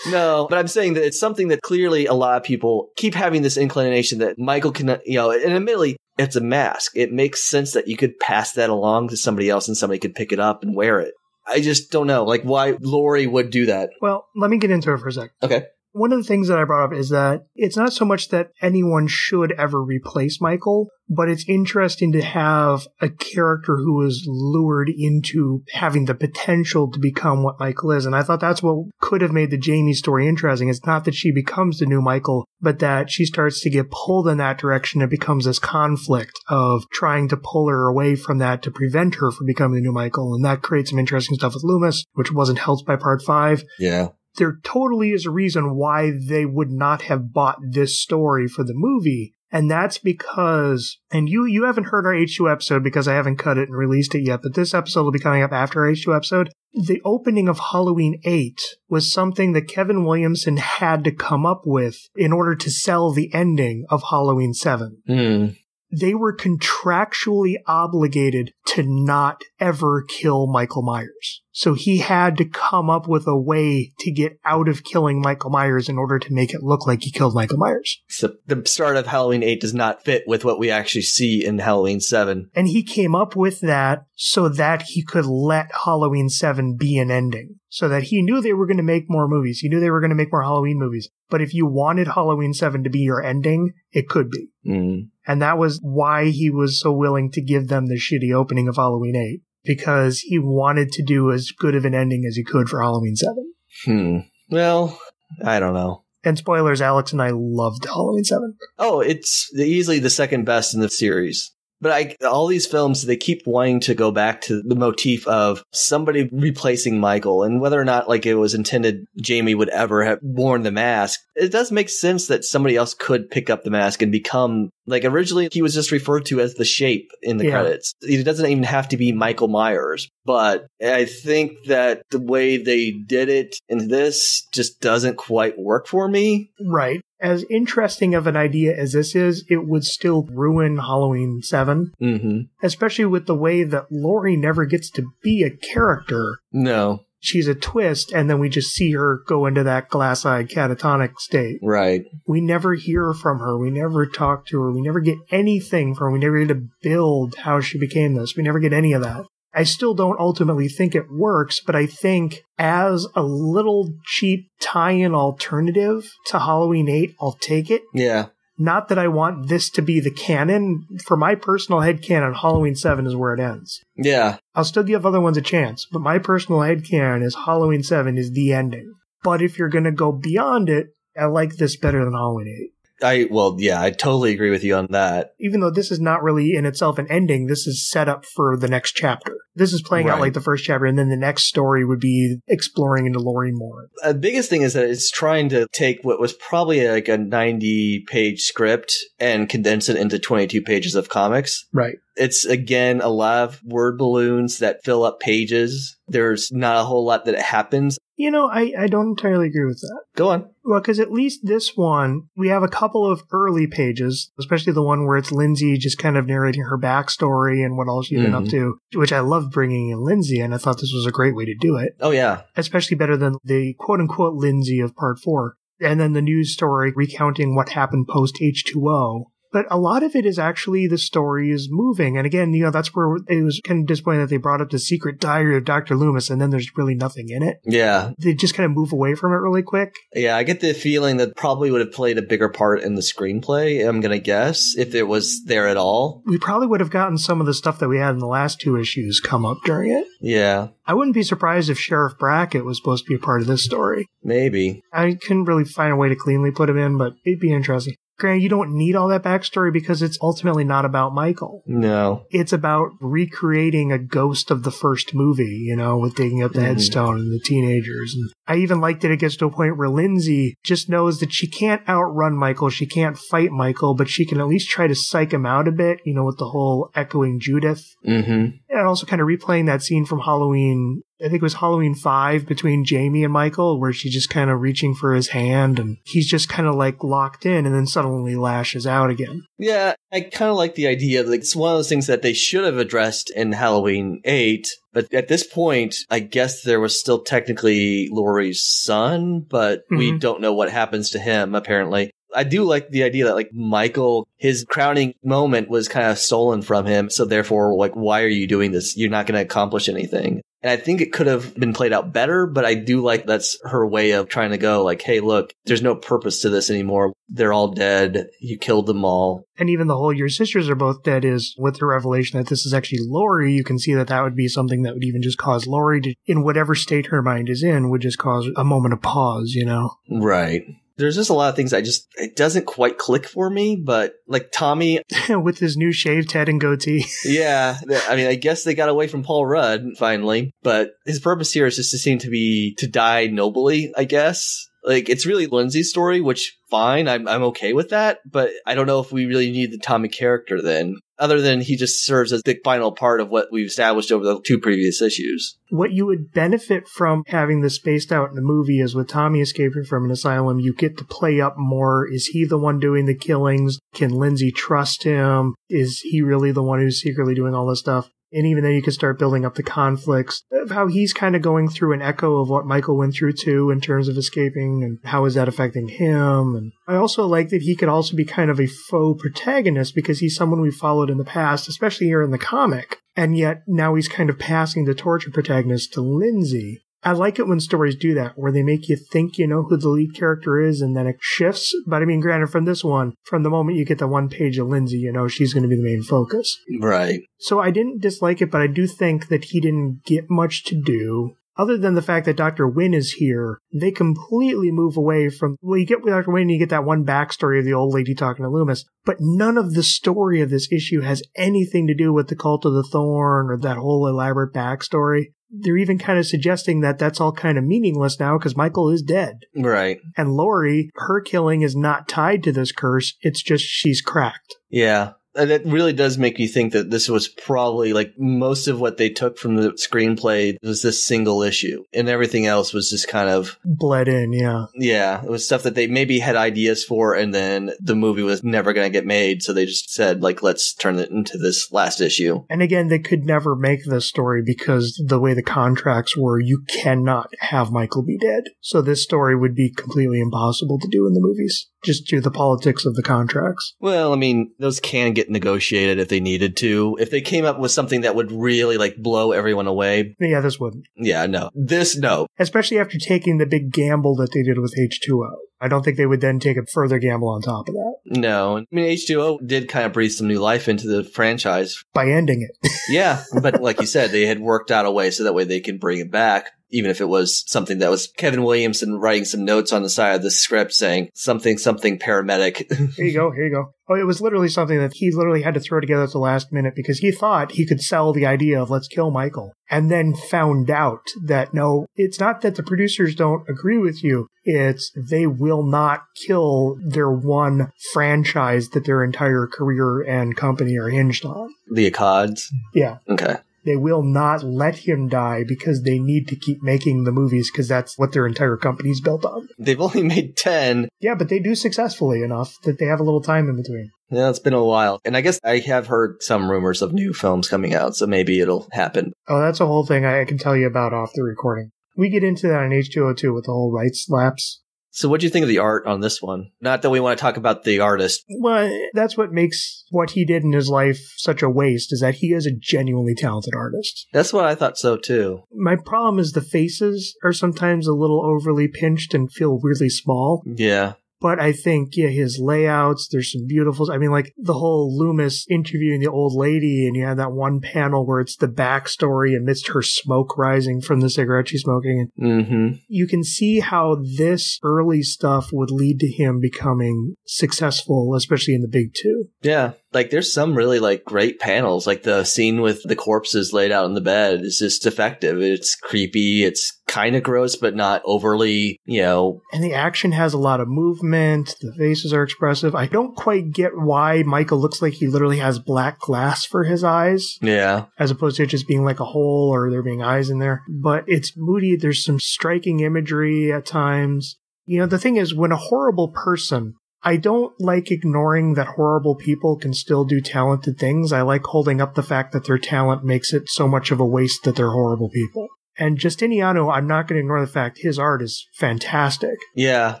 No, but I'm saying that it's something that clearly a lot of people keep having this inclination that Michael can, you know, and admittedly, it's a mask. It makes sense that you could pass that along to somebody else and somebody could pick it up and wear it. I just don't know, like why Laurie would do that. well, let me get into it for a sec. Okay. One of the things that I brought up is that it's not so much that anyone should ever replace Michael, but it's interesting to have a character who is lured into having the potential to become what Michael is. And I thought that's what could have made the Jamie story interesting. It's not that she becomes the new Michael, but that she starts to get pulled in that direction. It becomes this conflict of trying to pull her away from that to prevent her from becoming the new Michael. And that creates some interesting stuff with Loomis, which wasn't helped by part five Yeah. There totally is a reason why they would not have bought this story for the movie. And that's because, and you, you haven't heard our H2 episode because I haven't cut it and released it yet, but this episode will be coming up after our H2 episode. The opening of Halloween 8 was something that Kevin Williamson had to come up with in order to sell the ending of Halloween 7 Hmm. They were contractually obligated to not ever kill Michael Myers. So he had to come up with a way to get out of killing Michael Myers in order to make it look like he killed Michael Myers. So the start of Halloween 8 does not fit with what we actually see in Halloween 7. And he came up with that so that he could let Halloween 7 be an ending. So that he knew they were going to make more movies. He knew they were going to make more Halloween movies. But if you wanted Halloween 7 to be your ending, it could be. Hmm. And that was why he was so willing to give them the shitty opening of Halloween 8. Because he wanted to do as good of an ending as he could for Halloween 7. Hmm. Well, I don't know. And spoilers, Alex and I loved Halloween 7. Oh, it's easily the second best in the series. But I, all these films, they keep wanting to go back to the motif of somebody replacing Michael and whether or not like it was intended Jamie would ever have worn the mask. It does make sense that somebody else could pick up the mask and become like originally he was just referred to as the shape in the Yeah. credits. It doesn't even have to be Michael Myers, but I think that the way they did it in this just doesn't quite work for me. Right. As interesting of an idea as this is, it would still ruin Halloween 7, hmm especially with the way that Laurie never gets to be a character. No, She's a twist, and then we just see her go into that glass eyed catatonic state. right. We never hear from her. We never talk to her. We never get anything from her. We never get to build how she became this. We never get any of that. I still don't ultimately think it works, but I think as a little cheap tie in alternative to Halloween 8, I'll take it. Yeah. Not that I want this to be the canon. For my personal headcanon, Halloween 7 is where it ends. Yeah. I'll still give other ones a chance, but my personal headcanon is Halloween 7 is the ending. But if you're going to go beyond it, I like this better than Halloween 8. I well, yeah, I totally agree with you on that. even though this is not really in itself an ending, this is set up for the next chapter. This is playing out like the first chapter, and then the next story would be exploring into Laurie more. The biggest thing is that it's trying to take what was probably like a 90 page script and condense it into 22 pages of comics. Right. It's again a lot of word balloons that fill up pages. There's not a whole lot that happens. You know, I, I don't entirely agree with that. Go on. Well, because at least this one, we have a couple of early pages, especially the one where it's Lindsay just kind of narrating her backstory and what all she's been up Mhm. to, which I love bringing in Lindsay, and I thought this was a great way to do it. Oh yeah. especially better than the quote unquote Lindsay of part four. And then the news story recounting what happened post H2O. But a lot of it is actually the story is moving. And again, you know, that's where it was kind of disappointing that they brought up the secret diary of Dr. Loomis and then there's really nothing in it. Yeah. They just kind of move away from it really quick. Yeah, I get the feeling that probably would have played a bigger part in the screenplay, I'm going to guess, if it was there at all. We probably would have gotten some of the stuff that we had in the last two issues come up during it. Yeah, I wouldn't be surprised if Sheriff Brackett was supposed to be a part of this story. maybe. I couldn't really find a way to cleanly put him in, but it'd be interesting. Granted, you don't need all that backstory because it's ultimately not about Michael. No. It's about recreating a ghost of the first movie, you know, with digging up the Mhm. headstone and the teenagers. And I even like that it gets to a point where Lindsay just knows that she can't outrun Michael, she can't fight Michael, but she can at least try to psych him out a bit, you know, with the whole echoing Judith Mm-hmm. and also kind of replaying that scene from Halloween I think it was Halloween 5 between Jamie and Michael, where she's just kind of reaching for his hand and he's just kind of like locked in and then suddenly lashes out again. Yeah, I kind of like the idea. Like, it's one of those things that they should have addressed in Halloween 8. But at this point, I guess there was still technically Laurie's son, but we Mhm. don't know what happens to him, apparently. I do like the idea that like Michael, his crowning moment was kind of stolen from him. So therefore, like, why are you doing this? You're not going to accomplish anything. And I think it could have been played out better, but I do like that's her way of trying to go like, Hey, look, there's no purpose to this anymore. They're all dead. You killed them all. And even the whole your sisters are both dead is with the revelation that this is actually Laurie, you can see that that would be something that would even just cause Laurie to, in whatever state her mind is in, would just cause a moment of pause, you know? Right. There's just a lot of things I just, it doesn't quite click for me, but like Tommy, with his new shaved head and goatee. yeah, I mean, I guess they got away from Paul Rudd finally, but his purpose here is just to seem to be to die nobly, I guess. Like it's really Lindsay's story, which fine, I'm I'm okay with that, but I don't know if we really need the Tommy character then, other than he just serves as the final part of what we've established over the two previous issues. what you would benefit from having this spaced out in the movie is with Tommy escaping from an asylum, you get to play up more. Is he the one doing the killings? Can Lindsay trust him? Is he really the one who's secretly doing all this stuff? And even then, you can start building up the conflicts of how he's kind of going through an echo of what Michael went through too in terms of escaping and how is that affecting him. And I also like that he could also be kind of a faux protagonist because he's someone we've followed in the past, especially here in the comic. And yet now he's kind of passing the torture protagonist to Lindsay. I like it when stories do that, where they make you think you know who the lead character is and then it shifts. But I mean, granted, from this one, from the moment you get the one page of Lindsay, you know she's going to be the main focus. Right. So I didn't dislike it, but I do think that he didn't get much to do. Other than the fact that Dr. Wynn is here, they completely move away from, well, you get with Dr. Wynn and you get that one backstory of the old lady talking to Loomis, but none of the story of this issue has anything to do with the Cult of the Thorn or that whole elaborate backstory. They're even kind of suggesting that that's all kind of meaningless now because Michael is dead. Right. And Laurie, her killing is not tied to this curse. It's just she's cracked. Yeah. And it really does make you think that this was probably like most of what they took from the screenplay was this single issue and everything else was just kind of, Bled in, yeah. yeah, it was stuff that they maybe had ideas for and then the movie was never going to get made. So they just said like, let's turn it into this last issue. And again, they could never make this story because the way the contracts were, you cannot have Michael be dead. So this story would be completely impossible to do in the movies, just to the politics of the contracts. Well, I mean, those can get negotiated if they needed to. If they came up with something that would really like blow everyone away, Yeah, this wouldn't. yeah, no. This, no. Especially after taking the big gamble that they did with H2O. I don't think they would then take a further gamble on top of that No. I mean, H2O did kind of breathe some new life into the franchise. by ending it. Yeah. But like you said, they had worked out a way so that way they can bring it back. Even if it was something that was Kevin Williamson writing some notes on the side of the script saying something, something paramedic. Here you go. Here you go. Oh, it was literally something that he literally had to throw together at the last minute because he thought he could sell the idea of let's kill Michael and then found out that no, it's not that the producers don't agree with you. It's they will not kill their one franchise that their entire career and company are hinged on. the Akkads. Yeah. Okay. They will not let him die because they need to keep making the movies because that's what their entire company's built on. They've only made 10. Yeah, but they do successfully enough that they have a little time in between. Yeah, it's been a while. And I guess I have heard some rumors of new films coming out, so maybe it'll happen. Oh, that's a whole thing I can tell you about off the recording. We get into that on H202 with the whole rights lapse. So what do you think of the art on this one? Not that we want to talk about the artist. Well, that's what makes what he did in his life such a waste is that he is a genuinely talented artist. That's what I thought so too. My problem is the faces are sometimes a little overly pinched and feel weirdly small. Yeah. But I think, yeah, his layouts, there's some beautiful, I mean, like the whole Loomis interviewing the old lady, and you have that one panel where it's the backstory amidst her smoke rising from the cigarette she's smoking. Mm-hmm. you can see how this early stuff would lead to him becoming successful, especially in the big two. Yeah. Like there's some really like great panels. Like the scene with the corpses laid out in the bed is just effective. It's creepy. It's kind of gross, but not overly, you know. And the action has a lot of movement. The faces are expressive. I don't quite get why Michael looks like he literally has black glass for his eyes, Yeah. as opposed to it just being like a hole or there being eyes in there. But it's moody. There's some striking imagery at times. You know, the thing is, when a horrible person I don't like ignoring that horrible people can still do talented things. I like holding up the fact that their talent makes it so much of a waste that they're horrible people. And Justiniano, I'm not going to ignore the fact his art is fantastic, Yeah.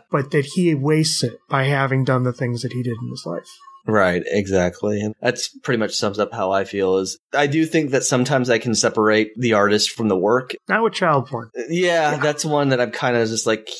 but that he wastes it by having done the things that he did in his life. Right, exactly. And that's pretty much sums up how I feel is I do think that sometimes I can separate the artist from the work. Not with child porn. Uh, yeah, that's one that I'm kind of just like,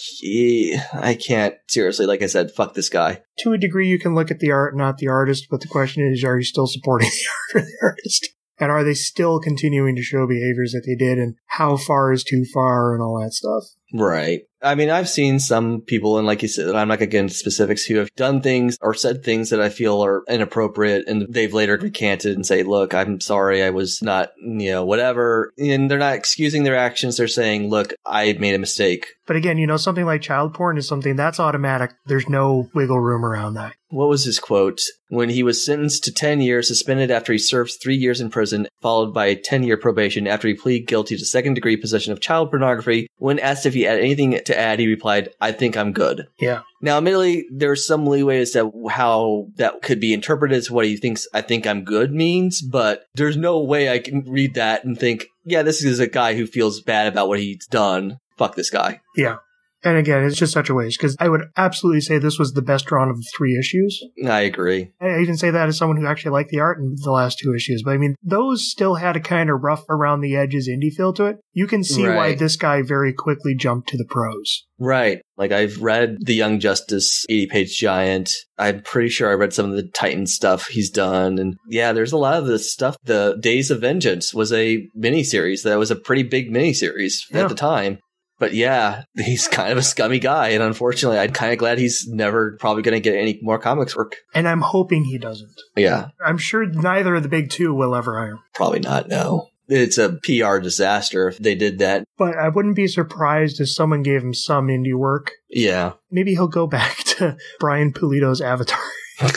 I can't seriously, like I said, fuck this guy. To a degree, you can look at the art, not the artist, but the question is, are you still supporting the art the artist? And are they still continuing to show behaviors that they did and how far is too far and all that stuff? Right. I mean, I've seen some people, and like you said, I'm not going to get into specifics, who have done things or said things that I feel are inappropriate, and they've later recanted and say, "Look, I'm sorry, I was not, you know, whatever." And they're not excusing their actions; they're saying, "Look, I made a mistake." But again, you know, something like child porn is something that's automatic. There's no wiggle room around that. What was his quote? When he was sentenced to 10 years, suspended after he served three years in prison, followed by a 10 year probation after he pleaded guilty to second degree possession of child pornography. When asked if he had anything to add, he replied, I think I'm good. Yeah. Now, admittedly, there's some leeway as to how that could be interpreted as what he thinks I think I'm good means, but there's no way I can read that and think, yeah, this is a guy who feels bad about what he's done. Fuck this guy. Yeah. And again, it's just such a waste because I would absolutely say this was the best drawn of the three issues. I agree. I even say that as someone who actually liked the art in the last two issues. But I mean, those still had a kind of rough around the edges indie feel to it. You can see why this guy very quickly jumped to the pros. Right. Like I've read The Young Justice 80 page giant. I'm pretty sure I read some of the Titan stuff he's done. And yeah, there's a lot of this stuff. The Days of Vengeance was a miniseries that was a pretty big miniseries Yeah. at the time. But yeah, he's kind of a scummy guy. And unfortunately, I'm kind of glad he's never probably going to get any more comics work. And I'm hoping he doesn't. Yeah, I'm sure neither of the big two will ever hire him. probably not. No. It's a PR disaster if they did that. But I wouldn't be surprised if someone gave him some indie work. Yeah. Maybe he'll go back to Brian Pulido's Avatar.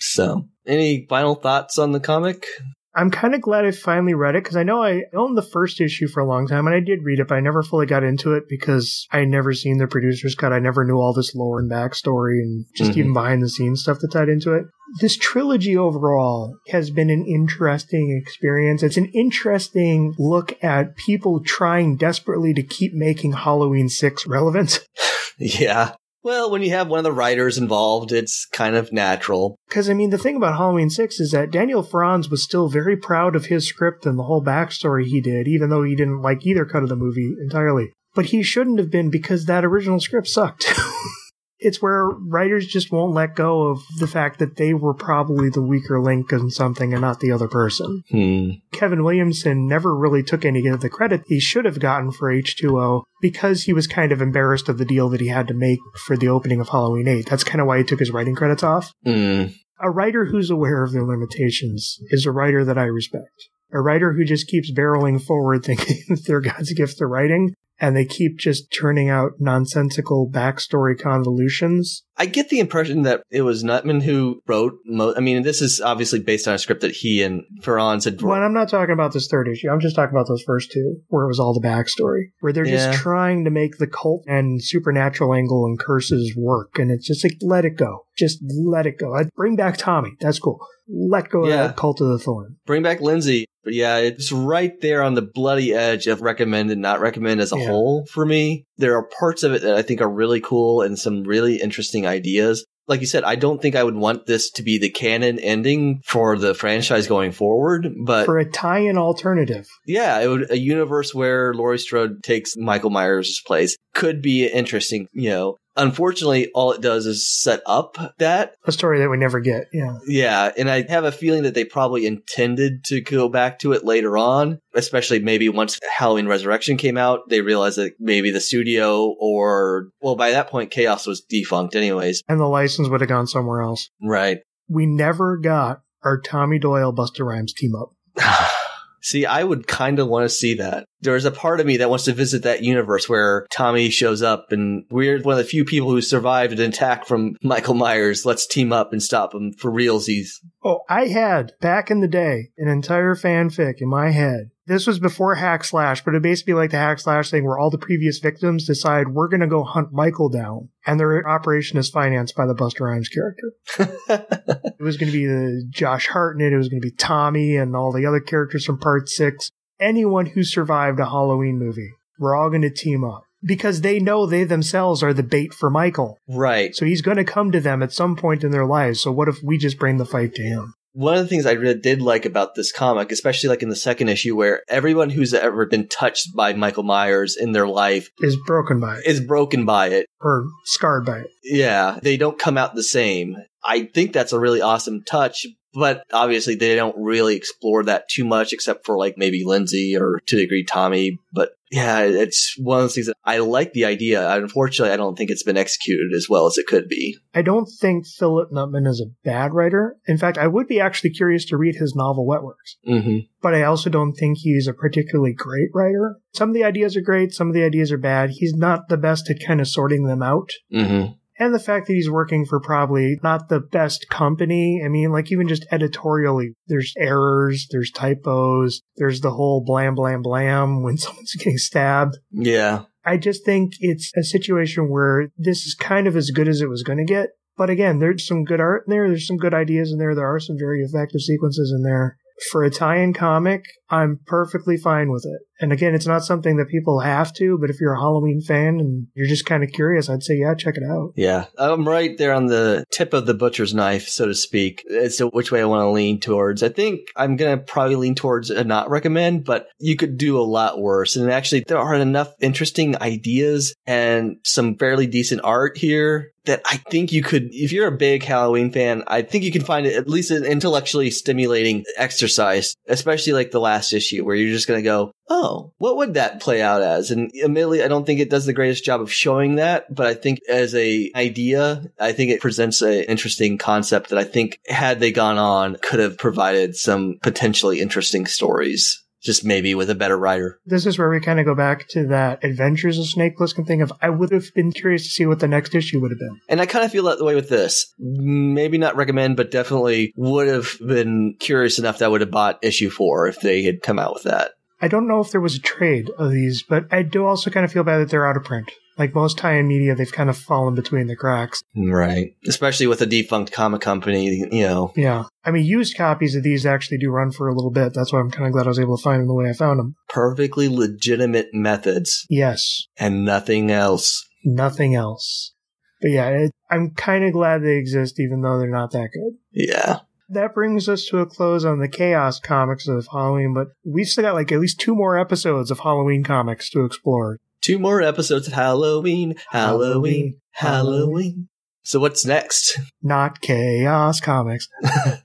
So, any final thoughts on the comic? I'm kind of glad I finally read it because I know I owned the first issue for a long time and I did read it, but I never fully got into it because I had never seen the producer's cut. I never knew all this lore and backstory and just Mhm. even behind the scenes stuff that tied into it. This trilogy overall has been an interesting experience. It's an interesting look at people trying desperately to keep making Halloween 6 relevant. Yeah. Well, when you have one of the writers involved, it's kind of natural. Because, I mean, the thing about Halloween 6 is that Daniel Farrands was still very proud of his script and the whole backstory he did, even though he didn't like either cut of the movie entirely. But he shouldn't have been because that original script sucked. it's where writers just won't let go of the fact that they were probably the weaker link in something and not the other person. Hmm. Kevin Williamson never really took any of the credit he should have gotten for H2O because he was kind of embarrassed of the deal that he had to make for the opening of Halloween 8. That's kind of why he took his writing credits off. Hmm. A writer who's aware of their limitations is a writer that I respect. A writer who just keeps barreling forward thinking that they're God's gift to writing and they keep just turning out nonsensical backstory convolutions. I get the impression that it was Nutman who wrote. Mo- I mean, this is obviously based on a script that he and Farrands had. Well, I'm not talking about this third issue. I'm just talking about those first two, where it was all the backstory, where they're Yeah. just trying to make the cult and supernatural angle and curses work. And it's just like, let it go. Just let it go. I'd bring back Tommy. That's cool. Let go Yeah. of that cult of the thorn. Bring back Lindsay. But yeah, it's right there on the bloody edge of recommend and not recommend as a Yeah. whole for me. There are parts of it that I think are really cool and some really interesting ideas. Like you said, I don't think I would want this to be the canon ending for the franchise going forward, but For a tie-in alternative. yeah, it would a universe where Laurie Strode takes Michael Myers' place could be interesting, you know. Unfortunately, all it does is set up that A story that we never get. Yeah. yeah, and I have a feeling that they probably intended to go back to it later on, especially maybe once Halloween Resurrection came out. They realized that maybe the studio or, well, by that point, Chaos was defunct, anyways. And the license would have gone somewhere else. Right. We never got our Tommy Doyle Busta Rhymes team up. See, I would kind of want to see that. There's a part of me that wants to visit that universe where Tommy shows up and we're one of the few people who survived an attack from Michael Myers. Let's team up and stop him for realsies. Oh, I had back in the day an entire fanfic in my head. This was before Hack Slash, but it basically like the Hack Slash thing where all the previous victims decide we're going to go hunt Michael down. And their operation is financed by the Busta Rhymes character. it was going to be the Josh Hartnett, it was going to be Tommy and all the other characters from part six. Anyone who survived a Halloween movie. We're all going to team up because they know they themselves are the bait for Michael. right. So he's going to come to them at some point in their lives. So what if we just bring the fight to him? One of the things I really did like about this comic, especially like in the second issue, where everyone who's ever been touched by Michael Myers in their life Is broken by it is broken by it. or scarred by it. Yeah, they don't come out the same. I think that's a really awesome touch, but obviously they don't really explore that too much except for like maybe Lindsay or to a degree Tommy. But yeah, it's one of those things that I like the idea. Unfortunately, I don't think it's been executed as well as it could be. I don't think Philip Nutman is a bad writer. In fact, I would be actually curious to read his novel Wetworks. Mm-hmm. But I also don't think he's a particularly great writer. Some of the ideas are great, some of the ideas are bad. He's not the best at kind of sorting them out. Mm-hmm. And the fact that he's working for probably not the best company. I mean, like even just editorially, there's errors, there's typos, there's the whole blam, blam, blam when someone's getting stabbed. Yeah. I just think it's a situation where this is kind of as good as it was going to get. But again, there's some good art in there. There's some good ideas in there. There are some very effective sequences in there. For a tie-in comic, I'm perfectly fine with it. And again, it's not something that people have to, but if you're a Halloween fan and you're just kind of curious, I'd say, yeah, check it out. Yeah. I'm right there on the tip of the butcher's knife, so to speak, as to which way I want to lean towards. I think I'm going to probably lean towards a not recommend, but you could do a lot worse. And actually, there are enough interesting ideas and some fairly decent art here that I think you could, if you're a big Halloween fan, I think you can find it at least an intellectually stimulating exercise, especially like the last issue where you're just going to go, oh, what would that play out as? And admittedly, I don't think it does the greatest job of showing that, but I think as a idea, I think it presents an interesting concept that I think had they gone on could have provided some potentially interesting stories. Just maybe with a better writer. This is where we kind of go back to that Adventures of Snake Plissken thing of I would have been curious to see what the next issue would have been. And I kind of feel that way with this. Maybe not recommend, but definitely would have been curious enough that I would have bought issue four if they had come out with that. I don't know if there was a trade of these, but I do also kind of feel bad that they're out of print. Like most tie-in media, they've kind of fallen between the cracks. Right. Especially with a defunct comic company, you know. Yeah. I mean, used copies of these actually do run for a little bit. That's why I'm kind of glad I was able to find them the way I found them. Perfectly legitimate methods Yes. and nothing else. Nothing else. But yeah, it, I'm kind of glad they exist, even though they're not that good. Yeah. That brings us to a close on the Chaos comics of Halloween, but we've still got like at least two more episodes of Halloween comics to explore. Two more episodes of Halloween, Halloween, Halloween. So what's next? Not Chaos comics.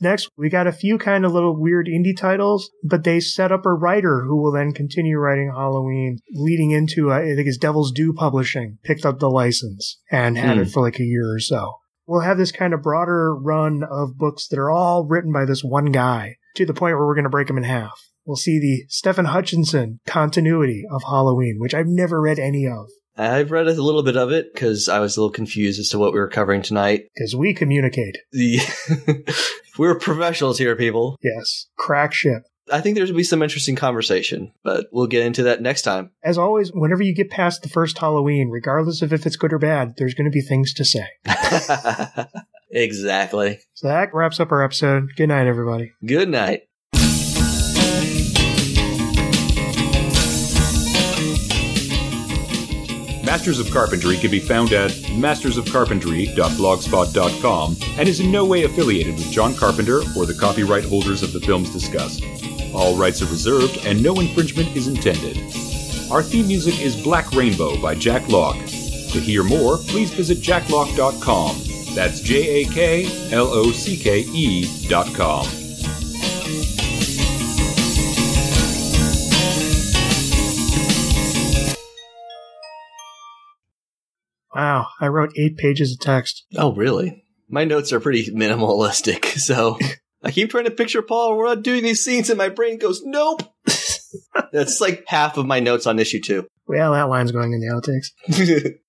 Next, we got a few kind of little weird indie titles, but they set up a writer who will then continue writing Halloween, leading into, uh, I think it's Devil's Due Publishing, picked up the license and had Hmm. it for like a year or so. We'll have this kind of broader run of books that are all written by this one guy to the point where we're going to break them in half. We'll see the Stefan Hutchinson continuity of Halloween, which I've never read any of I've read a little bit of it because I was a little confused as to what we were covering tonight. because we communicate. The we're professionals here, people. Yes. Crack ship. I think there's gonna be some interesting conversation, but we'll get into that next time. As always, whenever you get past the first Halloween, regardless of if it's good or bad, there's going to be things to say. exactly. So that wraps up our episode. Good night, everybody. Good night. Masters of Carpentry can be found at mastersofcarpentry.blogspot.com and is in no way affiliated with John Carpenter or the copyright holders of the films discussed. All rights are reserved and no infringement is intended. Our theme music is Black Rainbow by Jak Locke. To hear more, please visit jaklocke.com. That's J A K L O C K E Wow, I wrote eight pages of text. Oh, really? My notes are pretty minimalistic, so I keep trying to picture Paul. We're not doing these scenes, and my brain goes, nope. That's like half of my notes on issue two. Well, that line's going in the outtakes.